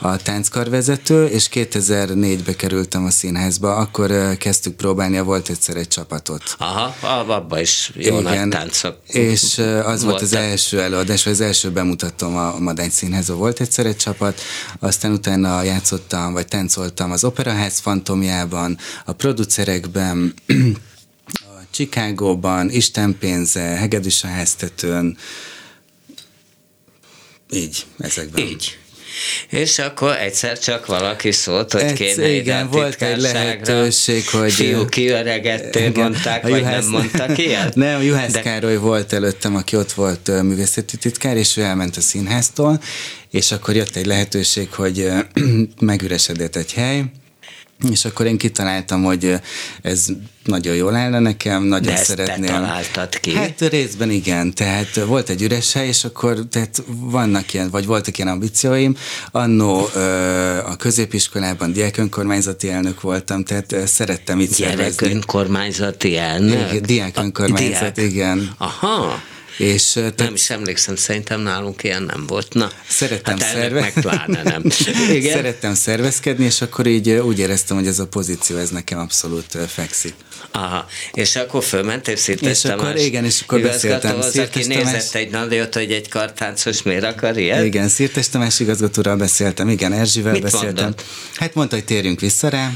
a tánckarvezető, és 2004-be kerültem a színházba, akkor kezdtük próbálni, volt egyszer egy csapatot. Aha, abban is jó Igen, nagy táncok És az voltak. volt az első előadás, vagy az első bemutatom a Madány Színházba volt egyszer egy csapat, aztán utána játszottam, vagy táncoltam az Operaház fantomjában, a producerekben, Chicagóban, Istenpénze, Hegedűs a háztetőn, így, ezekben. Így. És akkor egyszer csak valaki szólt, hogy Egyszer, kéne igen, volt egy lehetőség, hogy... Fiú kiöregettél, mondták, a vagy Juhász, nem mondtak ilyet? [LAUGHS] Nem, Juhász De... Károly volt előttem, aki ott volt művészeti titkár, és ő elment a színháztól, és akkor jött egy lehetőség, hogy [CLEARS THROAT] megüresedett egy hely, és akkor én kitaláltam, hogy ez nagyon jól állna nekem, nagyon De szeretném. Te találtad ki? Hát részben igen, tehát volt egy üres hely, és akkor tehát vannak ilyen, vagy voltak ilyen ambícióim. Annó a középiskolában diák önkormányzati elnök voltam, tehát szerettem itt Gyerek szervezni. önkormányzati elnök? Igen, diák önkormányzat, diák. igen. Aha. És, tehát, nem is emlékszem, szerintem nálunk ilyen nem volt. Na, szerettem hát szerve... meg pláne nem. [LAUGHS] Igen? Szerettem szervezkedni, és akkor így úgy éreztem, hogy ez a pozíció, ez nekem abszolút fekszik. Aha, és akkor fölmentél Szirtes És akkor igen, és akkor beszéltem. Az, aki nézett egy nagyot, hogy egy kartáncos miért akar ilyet? Igen, Szirtes Tamás igazgatóral beszéltem, igen, Erzsivel Mit beszéltem. Mondod? Hát mondta, hogy térjünk vissza rá,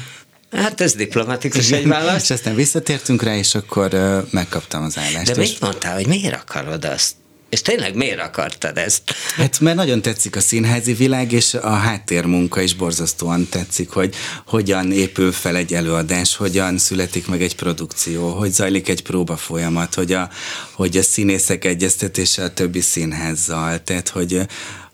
Hát ez diplomatikus egy válasz. és aztán visszatértünk rá, és akkor uh, megkaptam az állást. De mit mondtál, hogy miért akarod azt? És tényleg miért akartad ezt? Hát mert nagyon tetszik a színházi világ, és a háttérmunka is borzasztóan tetszik, hogy hogyan épül fel egy előadás, hogyan születik meg egy produkció, hogy zajlik egy próba folyamat, hogy a, hogy a színészek egyeztetése a többi színházzal, tehát hogy,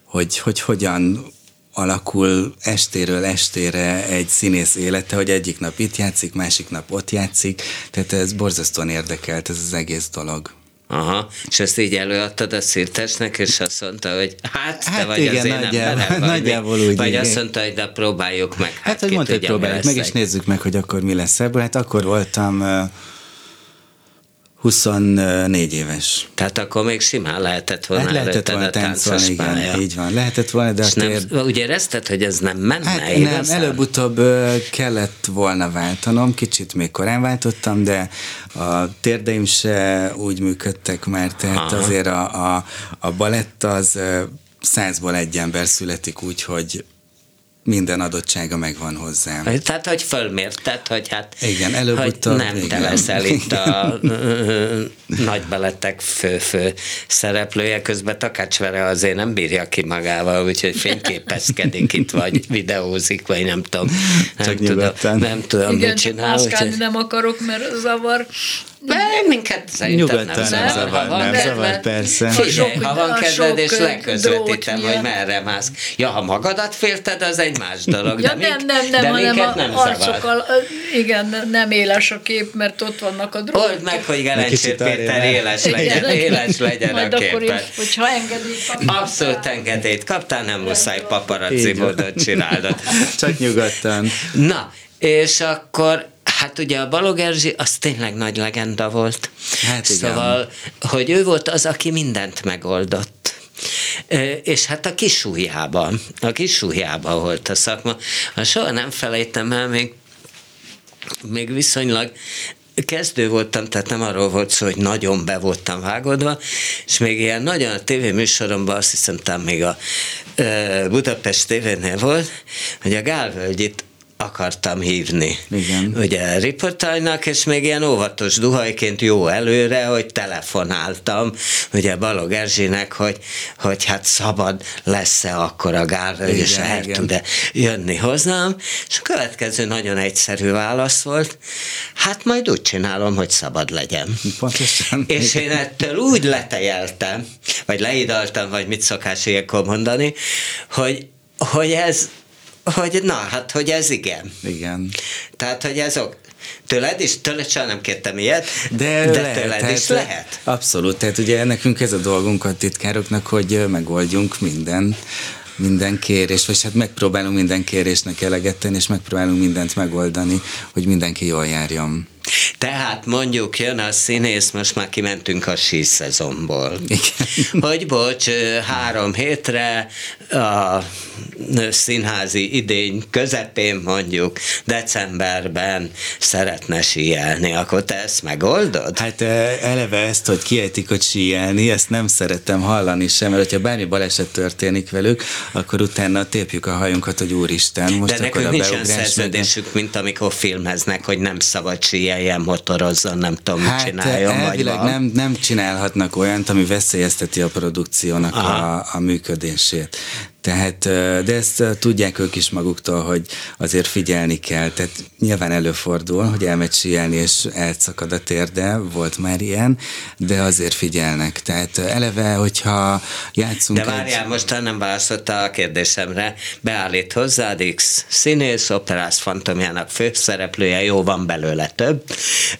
hogy, hogy hogyan alakul estéről estére egy színész élete, hogy egyik nap itt játszik, másik nap ott játszik, tehát ez borzasztóan érdekelt ez az egész dolog. Aha, és ezt így előadtad a szirtesnek, és azt mondta, hogy hát, te Hát vagy igen, az én nagyjából- emberem, vagy, [LAUGHS] nagyjából úgy, vagy igen. azt mondta, hogy de próbáljuk meg. Hát, hogy ki mondta, hogy próbáljuk meg, és nézzük meg, hogy akkor mi lesz ebből. Hát akkor voltam 24 éves. Tehát akkor még simán lehetett volna Hát lehetett volna a táncolni, igen, pálya. így van. Lehetett volna, de És nem, tér... úgy érezted, hogy ez nem menne Hát nem, igazán? előbb-utóbb ö, kellett volna váltanom, kicsit még korán váltottam, de a térdeim se úgy működtek már, tehát Aha. azért a, a, a balett az százból egy ember születik úgy, hogy minden adottsága megvan hozzá. Tehát, hogy fölmérted, hogy hát Igen, előbb-utóbb, hogy nem te igen. leszel [LAUGHS] itt a nagy belettek fő-fő szereplője, közben Takácsvere azért nem bírja ki magával, úgyhogy fényképezkedik itt, vagy [LAUGHS] videózik, vagy nem tudom. Nem Csak tudom, nyugodtan. nem tudom, Igen, mit csak csinál. úgyhogy- nem akarok, mert zavar. Minket szerintem Nyugodtan nem nem zavar. zavar, Ha van nem zavar, persze. Figyelj, ha van kedved, és leközvetítem, hogy merre mász. Ja, ha magadat félted, az egy más dolog. Ja, de nem, mink- nem, nem, de hanem a nem zavar. arcokkal, igen, nem éles a kép, mert ott vannak a drótok. Old meg, hogy Gelencsér Péter éles legyen, éles legyen Majd a akkor én, képet. hogyha engedélyt kap- Abszolút engedélyt kaptál, nem muszáj paparazzi módot csinálnod. Csak nyugodtan. Na, és akkor Hát ugye a Balog Erzsi, az tényleg nagy legenda volt. Hát igen. Szóval, hogy ő volt az, aki mindent megoldott. És hát a kisújjában, a kisújjában volt a szakma. Ha soha nem felejtem el, még még viszonylag kezdő voltam, tehát nem arról volt szó, hogy nagyon be voltam vágódva, és még ilyen nagyon a tévéműsoromban, azt hiszem, talán még a ö, Budapest tévénél volt, hogy a Gálvölgyit akartam hívni. Igen. Ugye riportajnak, és még ilyen óvatos duhajként jó előre, hogy telefonáltam, ugye Balog Erzsinek, hogy, hogy hát szabad lesz-e akkor a Gálvölgy, és el tud-e jönni hozzám, és a következő nagyon egyszerű válasz volt, hát majd úgy csinálom, hogy szabad legyen. Pontosan. És én ettől úgy letejeltem, vagy leidaltam, vagy mit szokás ilyenkor mondani, hogy, hogy ez, hogy na, hát, hogy ez igen. Igen. Tehát, hogy ez ok. Tőled is, tőled sem nem kértem ilyet, De, de lehet, tőled tehát, is lehet. Abszolút, tehát ugye nekünk ez a dolgunk a titkároknak, hogy megoldjunk minden, minden kérés, vagy hát megpróbálunk minden kérésnek eleget tenni, és megpróbálunk mindent megoldani, hogy mindenki jól járjon. Tehát mondjuk jön a színész, most már kimentünk a sí szezonból. Igen. Hogy bocs, három hétre a színházi idény közepén mondjuk decemberben szeretne síelni, akkor te ezt megoldod? Hát eleve ezt, hogy kiejtik, hogy síelni, ezt nem szerettem hallani sem, mert hogyha bármi baleset történik velük, akkor utána tépjük a hajunkat, hogy úristen, most De akkor nekünk a nincs olyan beugrás szerződésük, mint amikor filmeznek, hogy nem szabad síeljen, motorozzon, nem tudom, mit Hát csináljon, vagy elvileg nem, nem csinálhatnak olyant, ami veszélyezteti a produkciónak Aha. a, a működését. Tehát, de ezt tudják ők is maguktól, hogy azért figyelni kell. Tehát nyilván előfordul, hogy elmegy síelni, és elszakad a térde, volt már ilyen, de azért figyelnek. Tehát eleve, hogyha játszunk De várjál, most nem választotta a kérdésemre. Beállít hozzád X színész, operász fantomjának főszereplője, jó van belőle több.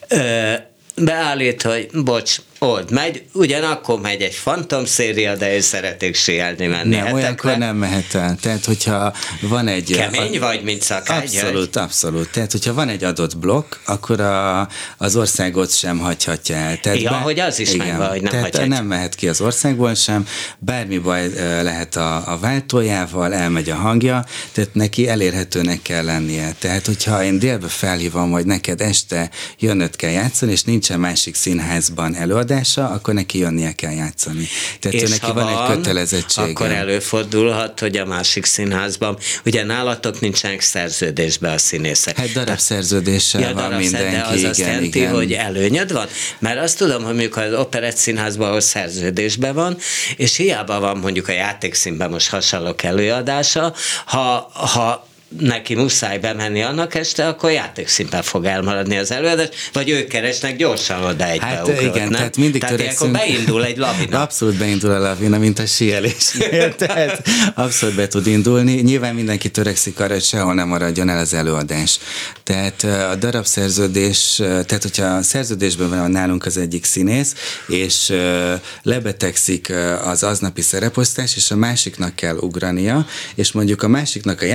Ö, beállít, hogy bocs, old megy, ugyanakkor megy egy fantom széria, de ő szeretik síelni menni nem, olyankor nem mehet el. Tehát, hogyha van egy... Kemény vagy, mint szakágy? Abszolút, abszolút. Tehát, hogyha van egy adott blokk, akkor a, az országot sem hagyhatja el. Tehát Ja, hogy az is megvan, hogy nem tehát hagyhatja. nem mehet ki az országból sem, bármi baj lehet a, a váltójával, elmegy a hangja, tehát neki elérhetőnek kell lennie. Tehát, hogyha én délbe felhívom, hogy neked este jönnöd kell játszani, és nincsen másik színházban előadása, akkor neki jönnie kell játszani. Tehát És neki van, van, egy kötelezettsége. akkor előfordulhat, hogy a másik színházban, ugye nálatok nincsenek szerződésbe a színészek. Hát darabszerződéssel Ja, van mindenki, de az azt igen, jelenti, igen. hogy előnyöd van? Mert azt tudom, hogy mondjuk az operett színházban, ahol szerződésben van, és hiába van mondjuk a játékszínben most hasonlók előadása, ha, ha neki muszáj bemenni annak este, akkor játékszínben fog elmaradni az előadás, vagy ők keresnek gyorsan oda egy Hát beugrót, igen, nem? tehát mindig tehát törekszünk. ilyenkor beindul egy lavina. [LAUGHS] Abszolút beindul a lavina, mint a síelésnél, [LAUGHS] tehát abszolút be tud indulni. Nyilván mindenki törekszik arra, hogy sehol nem maradjon el az előadás. Tehát a darabszerződés, tehát hogyha a szerződésben van nálunk az egyik színész, és lebetegszik az aznapi szereposztás, és a másiknak kell ugrania, és mondjuk a másiknak a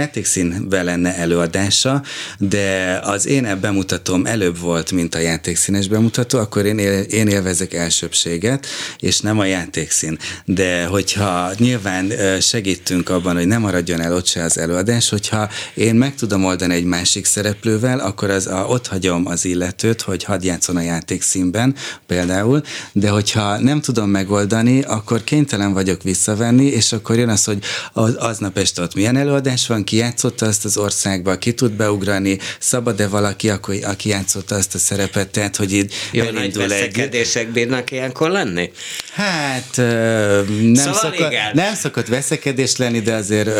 játékszínben lenne előadása, de az én bemutatóm előbb volt, mint a játékszínes bemutató, akkor én, él, én élvezek elsőbséget, és nem a játékszín. De hogyha nyilván segítünk abban, hogy nem maradjon el ott se az előadás, hogyha én meg tudom oldani egy másik szereplővel, akkor az a, ott hagyom az illetőt, hogy hadd játszon a játékszínben például, de hogyha nem tudom megoldani, akkor kénytelen vagyok visszavenni, és akkor jön az, hogy az, aznap este ott milyen előadás van, ki játszotta azt az országba, ki tud beugrani, szabad-e valaki, aki, aki játszotta azt a szerepet, tehát hogy így Jó nagy veszekedések egy... bírnak ilyenkor lenni? Hát nem, szóval szokott, nem szokott veszekedés lenni, de azért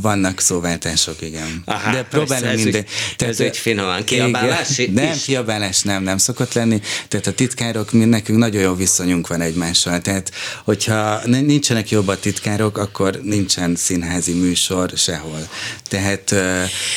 vannak szóváltások, igen. Aha, de próbálom minden. Tehát, ez úgy finoman. Kiabálás igen, Nem, kiabálás nem, nem szokott lenni. Tehát a titkárok, mi nekünk nagyon jó viszonyunk van egymással. Tehát, hogyha nincsenek jobb a titkárok, akkor nincsen színházi műsor sehol. Tehát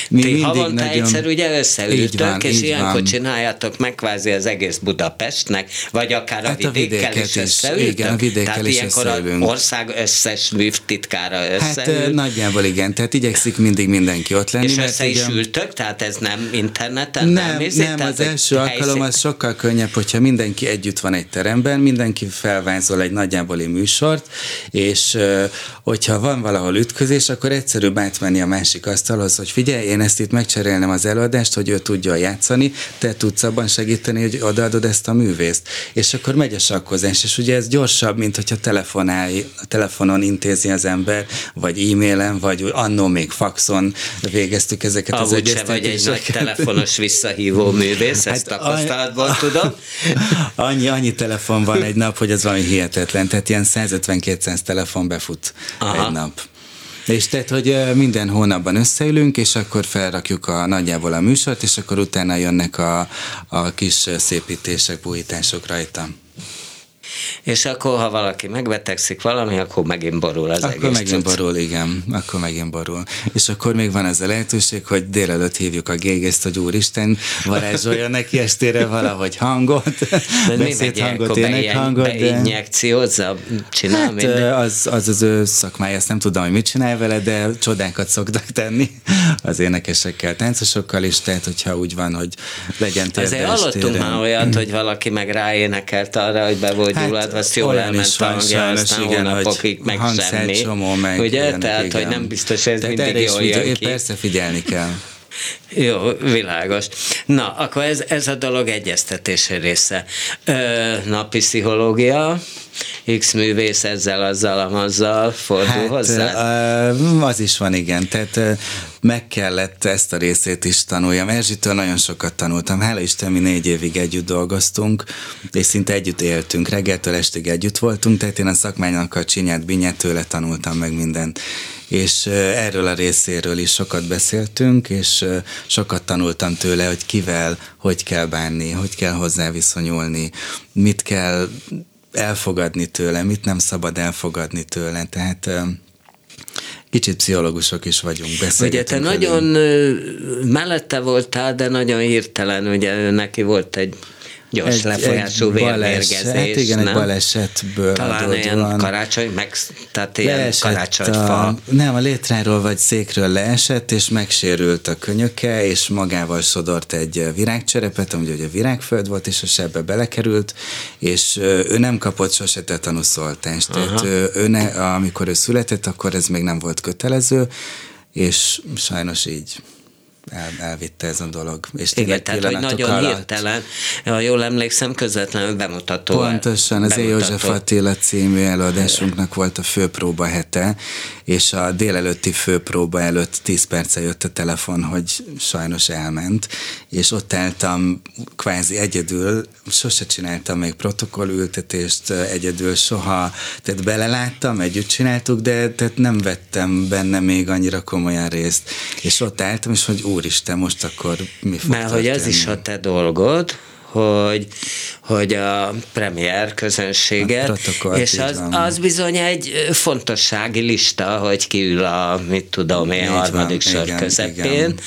mi Ti havonta nagyon... egyszer ugye összeültök, és ilyenkor van. csináljátok meg kvázi az egész Budapestnek, vagy akár a hát vidékkel a is összeültök? Igen, a vidékkel Tehát is ilyenkor összeülünk. az ország összes műtitkára összeül. Hát nagyjából igen, tehát igyekszik mindig mindenki ott lenni. És mert össze is ültök, tehát ez nem interneten? Nem, nem, nem, nem az első alkalom az sokkal könnyebb, hogyha mindenki együtt van egy teremben, mindenki felvázol egy nagyjáboli műsort, és hogyha van valahol ütközés, akkor egyszerűbb átmenni a másik asztalhoz, hogy figyelj, én ezt itt megcserélnem az előadást, hogy ő tudja játszani, te tudsz abban segíteni, hogy odaadod ezt a művészt. És akkor megy a sakkozás, és ugye ez gyorsabb, mint hogyha telefonál, a telefonon intézi az ember, vagy e-mailen, vagy annó még faxon végeztük ezeket Ahogy az egyeztetéseket. vagy egy nagy telefonos visszahívó művész, ezt hát tapasztalatból tudom. Annyi, annyi telefon van egy nap, hogy ez valami hihetetlen, tehát ilyen 150-200 telefon befut Aha. egy nap. És tehát, hogy minden hónapban összeülünk, és akkor felrakjuk a nagyjából a műsort, és akkor utána jönnek a, a kis szépítések, bújítások rajta. És akkor, ha valaki megbetegszik valami, akkor megint borul az akkor egész. megint cucc. borul, igen. Akkor megint borul. És akkor még van ez a lehetőség, hogy délelőtt hívjuk a gégészt, hogy úristen, varázsolja neki estére valahogy hangot, beszéd hangot, énekhangot. Beinjekciózza, csinál hát, minden. az, az az ő szakmája, ezt nem tudom, hogy mit csinál vele, de csodákat szoktak tenni az énekesekkel, táncosokkal is, tehát hogyha úgy van, hogy legyen térde Azért hallottunk már olyat, hogy valaki meg ráénekelt arra, hogy be volt hát, gyullad, azt jól elment a aztán igen, hónapokig meg semmi. Meg Ugye? Ilyenek, Tehát, igen. hogy nem biztos ez Tehát mindig jól jön ki. Persze figyelni kell. [LAUGHS] Jó, világos. Na, akkor ez, ez a dolog egyeztetése része. Ö, napi pszichológia, X művész ezzel, azzal, amazzal fordul hát, hozzá? Az is van, igen. Tehát meg kellett ezt a részét is tanuljam. Erzsitől nagyon sokat tanultam. Hála Isten, mi négy évig együtt dolgoztunk, és szinte együtt éltünk. Reggeltől estig együtt voltunk, tehát én a szakmánynak a csinyát, binyát tőle tanultam meg mindent. És erről a részéről is sokat beszéltünk, és sokat tanultam tőle, hogy kivel, hogy kell bánni, hogy kell hozzá viszonyulni, mit kell elfogadni tőle, mit nem szabad elfogadni tőle. Tehát kicsit pszichológusok is vagyunk, Ugye te nagyon mellette voltál, de nagyon hirtelen, ugye neki volt egy gyors egy, lefolyású vérmérgezés. Hát igen, nem? egy balesetből Talán ilyen van. karácsony, meg, tehát ilyen leesett karácsonyfa. A, nem, a létráról vagy székről leesett, és megsérült a könyöke, és magával sodort egy virágcserepet, ami ugye a virágföld volt, és a sebbe belekerült, és ő nem kapott sose tetanuszoltást. Tehát ő, ő ne, amikor ő született, akkor ez még nem volt kötelező, és sajnos így el, elvitte ez a dolog. És Igen, tehát hogy nagyon alatt... hirtelen, ha jól emlékszem, közvetlenül bemutató. Pontosan, az bemutató. József Attila című előadásunknak volt a főpróba hete, és a délelőtti főpróba előtt 10 perce jött a telefon, hogy sajnos elment, és ott álltam kvázi egyedül, sose csináltam még protokollültetést egyedül soha, tehát beleláttam, együtt csináltuk, de tehát nem vettem benne még annyira komolyan részt. És ott álltam, és hogy úristen, most akkor mi fog Mert hogy ez is a te dolgod, hogy, hogy a premier közönséget, és az, az bizony egy fontossági lista, hogy kiül a, mit tudom én, harmadik van, sor igen, közepén.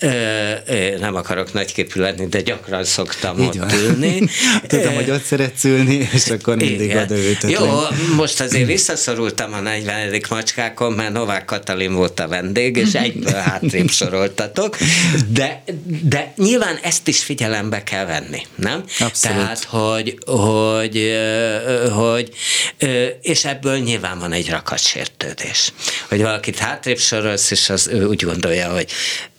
Igen. Nem akarok nagyképű lenni, de gyakran szoktam Így ott van. ülni. [LAUGHS] Tudom, hogy ott szeretsz ülni, és akkor mindig igen. oda Jó, most azért visszaszorultam a 40. macskákon, mert Novák Katalin volt a vendég, és egyből hátrébb soroltatok, de, de nyilván ezt is figyelembe kell venni nem? Abszolút. Tehát, hogy, hogy, hogy, és ebből nyilván van egy rakatsértődés. Hogy valakit hátrébb sorolsz, és az ő úgy gondolja, hogy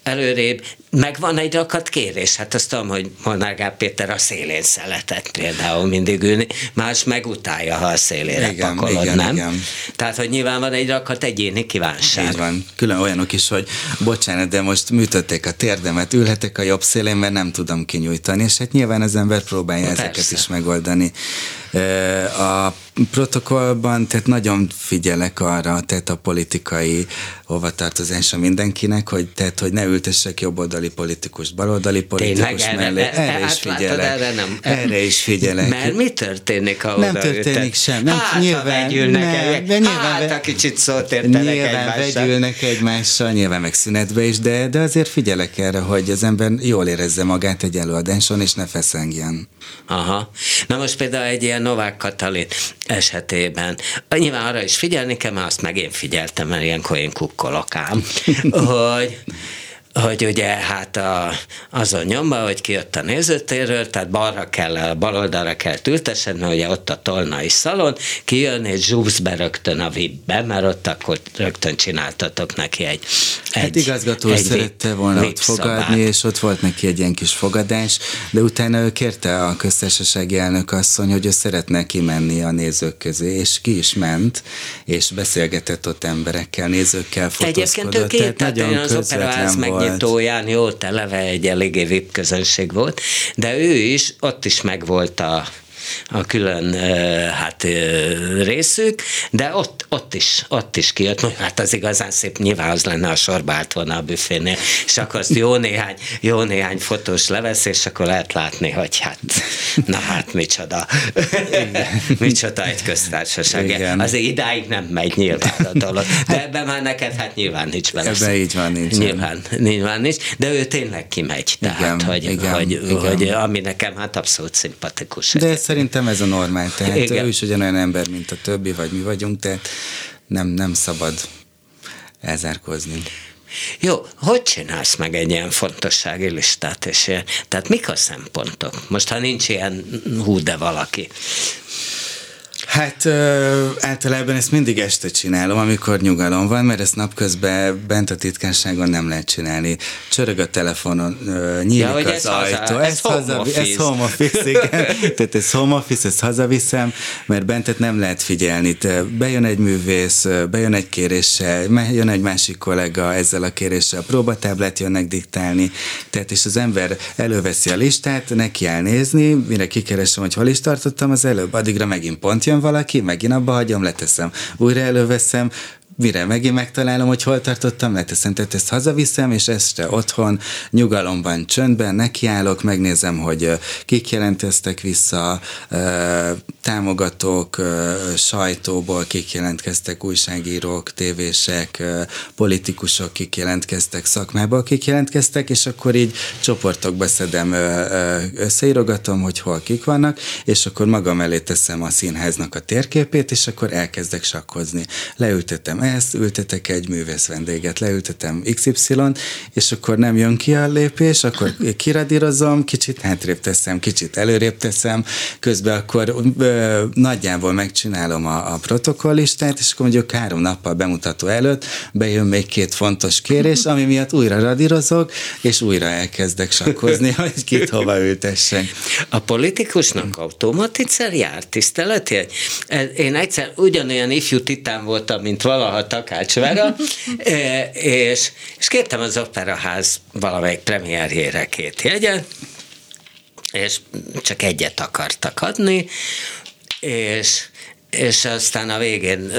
előrébb, megvan egy rakat kérés. Hát azt tudom, hogy Molnár Gál Péter a szélén szeletett például mindig ülni, más megutálja, ha a szélére igen, pakolod, igen, nem? Igen. Tehát, hogy nyilván van egy rakat egyéni kívánság. Így van. Külön olyanok is, hogy bocsánat, de most műtötték a térdemet, ülhetek a jobb szélén, mert nem tudom kinyújtani, és hát nyilván az ember próbálja Na, ezeket persze. is megoldani. A protokollban, tehát nagyon figyelek arra, tehát a politikai hovatartozása mindenkinek, hogy, tehát, hogy ne ültessek jobboldali politikust, baloldali politikus Tényleg, mellé. Erre, erre, is figyelek. Erre, nem. erre is figyelek. Mert mi történik, ha Nem történik sem. Nem, hát, nyilván, nem, de nyilván, hát, a kicsit szót értenek Nyilván egymással. vegyülnek egymással, nyilván meg szünetbe is, de, de azért figyelek erre, hogy az ember jól érezze magát egy előadáson, és ne feszengjen. Aha. Na most például egy ilyen Novák Katalin esetében. Nyilván arra is figyelni kell, mert azt meg én figyeltem, mert ilyenkor én kukkolok ám, [LAUGHS] hogy hogy ugye hát a, azon nyomba, hogy kijött a nézőtérről, tehát balra kell, bal oldalra kell ültesedni, ugye ott a tolnai szalon, kijön és zsúsz be rögtön a VIP-be, mert ott akkor rögtön csináltatok neki egy Hát igazgató egy szerette volna ott fogadni, és ott volt neki egy ilyen kis fogadás, de utána ő kérte a köztársasági elnök asszony, hogy ő szeretne kimenni a nézők közé, és ki is ment, és beszélgetett ott emberekkel, nézőkkel, fotózkodott. Egyébként ő két, nagyon az operaház megnyitóján jó, televe egy eléggé VIP közönség volt, de ő is, ott is megvolt a a külön hát, részük, de ott, ott, is, ott is kijött, hogy hát az igazán szép, nyilván az lenne a sorba állt volna a büfénél, és akkor azt jó néhány, jó néhány fotós levesz, és akkor lehet látni, hogy hát, na hát micsoda, [LAUGHS] micsoda egy köztársaság. Igen. Azért idáig nem megy nyilván a dolog, de ebben már neked hát nyilván nincs benne. Ebben így van, nincs. Nyilván, nyilván nincs, de ő tényleg kimegy, tehát, igen, hogy, igen, hogy, igen. hogy, ami nekem hát abszolút szimpatikus. De Szerintem ez a normál, tehát Igen. ő is ugyanolyan ember, mint a többi, vagy mi vagyunk, tehát nem, nem szabad elzárkozni. Jó, hogy csinálsz meg egy ilyen fontossági listát? És ilyen, tehát mik a szempontok? Most, ha nincs ilyen hú, de valaki. Hát ö, általában ezt mindig este csinálom, amikor nyugalom van, mert ezt napközben bent a titkárságon nem lehet csinálni. Csörög a telefonon, ö, nyílik ja, az ez ajtó. Haza, ez, ez, home haza, ez home office, igen. [LAUGHS] Tehát ez home office, ezt hazaviszem, mert bentet nem lehet figyelni. Te bejön egy művész, bejön egy kéréssel, jön egy másik kollega ezzel a kéréssel, próbatáblát jönnek diktálni. Tehát és az ember előveszi a listát, neki kell nézni, mire kikeresem, hogy hol is tartottam az előbb, addigra megint pont jön valaki, megint abba hagyom, leteszem, újra előveszem, mire megint megtalálom, hogy hol tartottam, leteszem, tehát ezt hazaviszem, és este otthon nyugalomban, csöndben nekiállok, megnézem, hogy kik jelentkeztek vissza, támogatók, sajtóból kik jelentkeztek, újságírók, tévések, politikusok, kik jelentkeztek, szakmából kik jelentkeztek, és akkor így csoportokba szedem, összeírogatom, hogy hol kik vannak, és akkor magam elé teszem a színháznak a térképét, és akkor elkezdek sakkozni. Leültetem ezt, ültetek egy művész vendéget, leültetem XY-t, és akkor nem jön ki a lépés, akkor kiradírozom, kicsit hátrébb teszem, kicsit előrébb teszem, közben akkor ö, nagyjából megcsinálom a, a protokollistát, és akkor mondjuk három nappal bemutató előtt bejön még két fontos kérés, ami miatt újra radírozok, és újra elkezdek sakkozni, [LAUGHS] hogy kit hova ültessen. A politikusnak automatizer jár tiszteleti? Én egyszer ugyanolyan ifjú titán voltam, mint valaha Takács Vera, [LAUGHS] és, és kértem az operaház valamelyik premierjére két jegyet, és csak egyet akartak adni, és és aztán a végén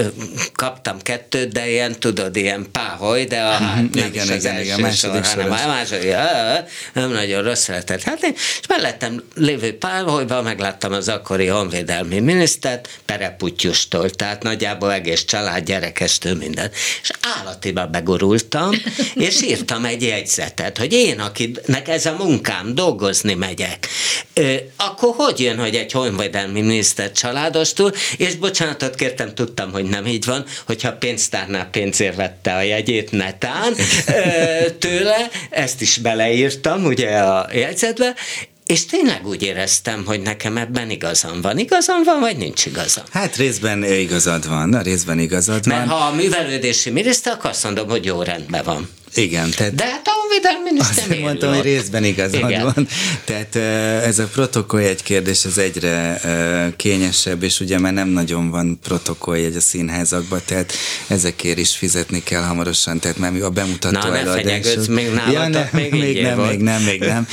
kaptam kettőt, de ilyen, tudod, ilyen páholy, de a, hát nem igen, is az igen, első igen, második sor, hanem a második, nem nagyon rossz lehetett. Hát én, és mellettem lévő páholyban megláttam az akkori honvédelmi minisztert, Pereputyustól, tehát nagyjából egész család, gyerekestől minden. És állatiba begurultam, [LAUGHS] és írtam egy jegyzetet, hogy én, akinek ez a munkám, dolgozni megyek, akkor hogy jön, hogy egy honvédelmi miniszter családostól, és bocsánatot kértem, tudtam, hogy nem így van, hogyha pénztárnál pénzért vette a jegyét netán tőle, ezt is beleírtam ugye a jegyzetbe, és tényleg úgy éreztem, hogy nekem ebben igazam van. Igazam van, vagy nincs igazam? Hát részben igazad van, a részben igazad Mert van. Mert ha a művelődési miniszter, akkor azt mondom, hogy jó rendben van. Igen. Tehát De hát a honvédelmi miniszter Azt mondtam, hogy részben igazad Igen. van. Tehát ez a protokoll egy kérdés, ez egyre kényesebb, és ugye már nem nagyon van egy a színházakban, tehát ezekért is fizetni kell hamarosan, tehát már a bemutató Na, előadás. még ja, ne, még, még nem, még nem, még nem,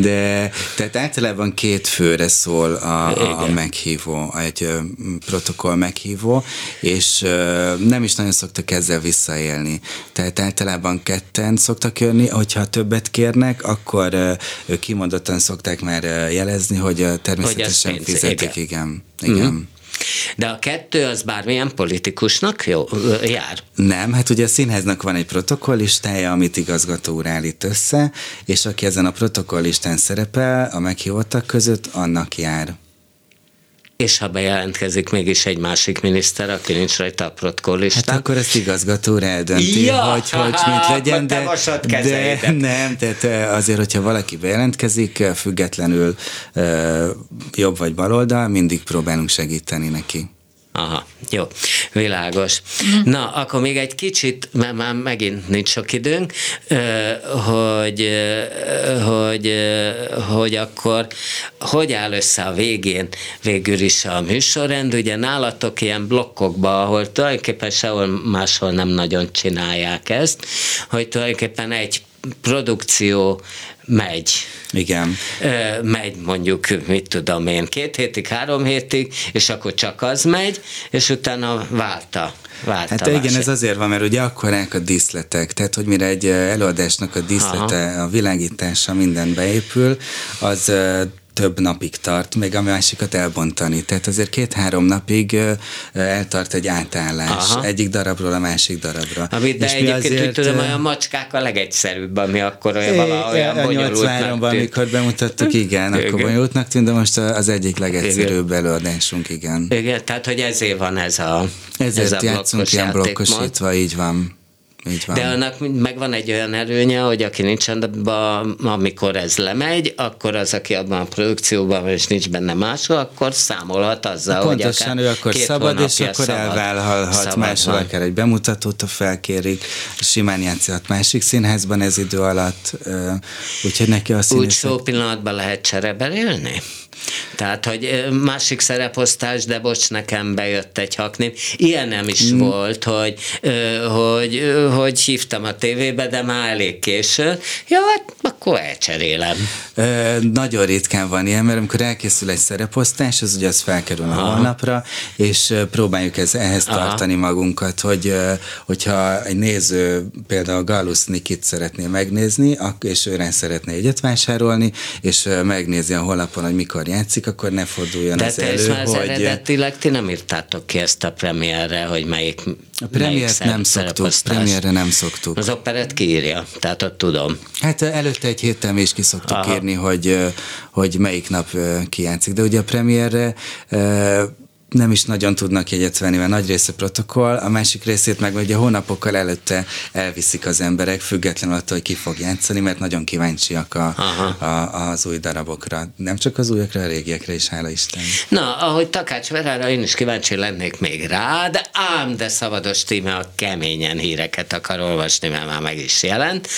de tehát általában két főre szól a, a, a meghívó, egy protokoll meghívó, és nem is nagyon szoktak ezzel visszaélni. Tehát általában ketten szoktak jönni, hogyha többet kérnek, akkor ők kimondottan szokták már jelezni, hogy természetesen hogy fizetik, igen. igen. igen. Mm. De a kettő az bármilyen politikusnak jó, jár? Nem, hát ugye a színháznak van egy protokollistája, amit igazgató úr állít össze, és aki ezen a protokollistán szerepel, a meghívottak között, annak jár. És ha bejelentkezik mégis egy másik miniszter, aki nincs rajta a protokollistán. Hát akkor ezt igazgató eldönti, ja, hogy, hogy mit legyen, de, de nem, tehát azért, hogyha valaki bejelentkezik, függetlenül jobb vagy baloldal, mindig próbálunk segíteni neki. Aha, jó, világos. Na, akkor még egy kicsit, mert már megint nincs sok időnk, hogy, hogy, hogy akkor hogy áll össze a végén végül is a műsorrend, ugye nálatok ilyen blokkokba, ahol tulajdonképpen sehol máshol nem nagyon csinálják ezt, hogy tulajdonképpen egy produkció megy. Igen. Megy mondjuk, mit tudom én, két hétig, három hétig, és akkor csak az megy, és utána válta. válta hát igen, ez azért van, mert ugye akkorák a díszletek, tehát hogy mire egy előadásnak a díszlete, Aha. a világítása minden beépül, az több napig tart, még a másikat elbontani. Tehát azért két-három napig eltart egy átállás Aha. egyik darabról a másik darabra. Amit de És egyébként azért, úgy tudom, hogy a macskák a legegyszerűbb, ami akkor olyan valahol bonyolultnak tűnt. amikor bemutattuk, igen, igen, akkor bonyolultnak tűnt, de most az egyik legegyszerűbb igen. előadásunk, igen. Igen, tehát hogy ezért van ez a Ezért ez a játszunk ilyen blokkosítva, így van. Van. De annak megvan egy olyan előnye, hogy aki nincs abban, amikor ez lemegy, akkor az, aki abban a produkcióban és nincs benne máshol, akkor számolhat azzal, Pontosan, hogy ő akkor szabad, és akkor szabad, elvállalhat máshol, akár egy bemutatót, ha felkérik, simán játszhat másik színházban ez idő alatt, úgyhogy neki a színészek... Úgy szó pillanatban lehet cserebelélni? Tehát, hogy másik szereposztás, de bocs, nekem bejött egy hakném. Ilyen nem is mm. volt, hogy, hogy, hogy hívtam a tévébe, de már elég késő. Ja, hát akkor elcserélem. Ö, nagyon ritkán van ilyen, mert amikor elkészül egy szereposztás, az ugye az felkerül a honlapra, és próbáljuk ez, ehhez Aha. tartani magunkat, hogy hogyha egy néző például Gallus Nikit szeretné megnézni, és őre szeretné egyet vásárolni, és megnézi a honlapon, hogy mikor játszik, akkor ne forduljon De ez elő, már hogy... eredetileg ti nem írtátok ki ezt a premierre, hogy melyik A premiért nem szoktuk, premierre nem szoktuk. Az operett kiírja, tehát ott tudom. Hát előtte egy héttel mi is ki szoktuk Aha. írni, hogy, hogy melyik nap kijátszik, de ugye a premierre nem is nagyon tudnak jegyet venni, mert nagy része protokoll, a másik részét meg ugye hónapokkal előtte elviszik az emberek, függetlenül attól, hogy ki fog játszani, mert nagyon kíváncsiak a, a, az új darabokra. Nem csak az újakra, a régiekre is, hála Isten. Na, ahogy Takács Verára, én is kíváncsi lennék még rá, de ám, de Szavados Tíme a keményen híreket akar olvasni, mert már meg is jelent.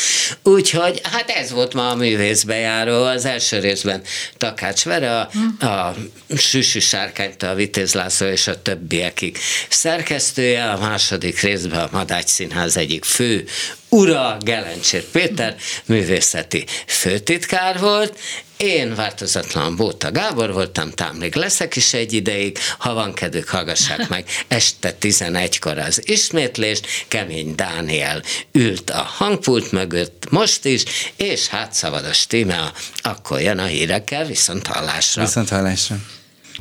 Úgyhogy, hát ez volt ma a művészbejáró. Az első részben Takács Vera, a, a Süsű Sárkányt, a Vitéz László és a többiekig szerkesztője, a második részben a Madács Színház egyik fő ura Gelencsér Péter művészeti főtitkár volt, én változatlan Bóta Gábor voltam, tám még leszek is egy ideig, ha van kedvük, hallgassák meg [LAUGHS] este 11-kor az ismétlést, Kemény Dániel ült a hangpult mögött most is, és hát Szavados Tíme, akkor jön a hírekkel, viszont hallásra. Viszont hallásra.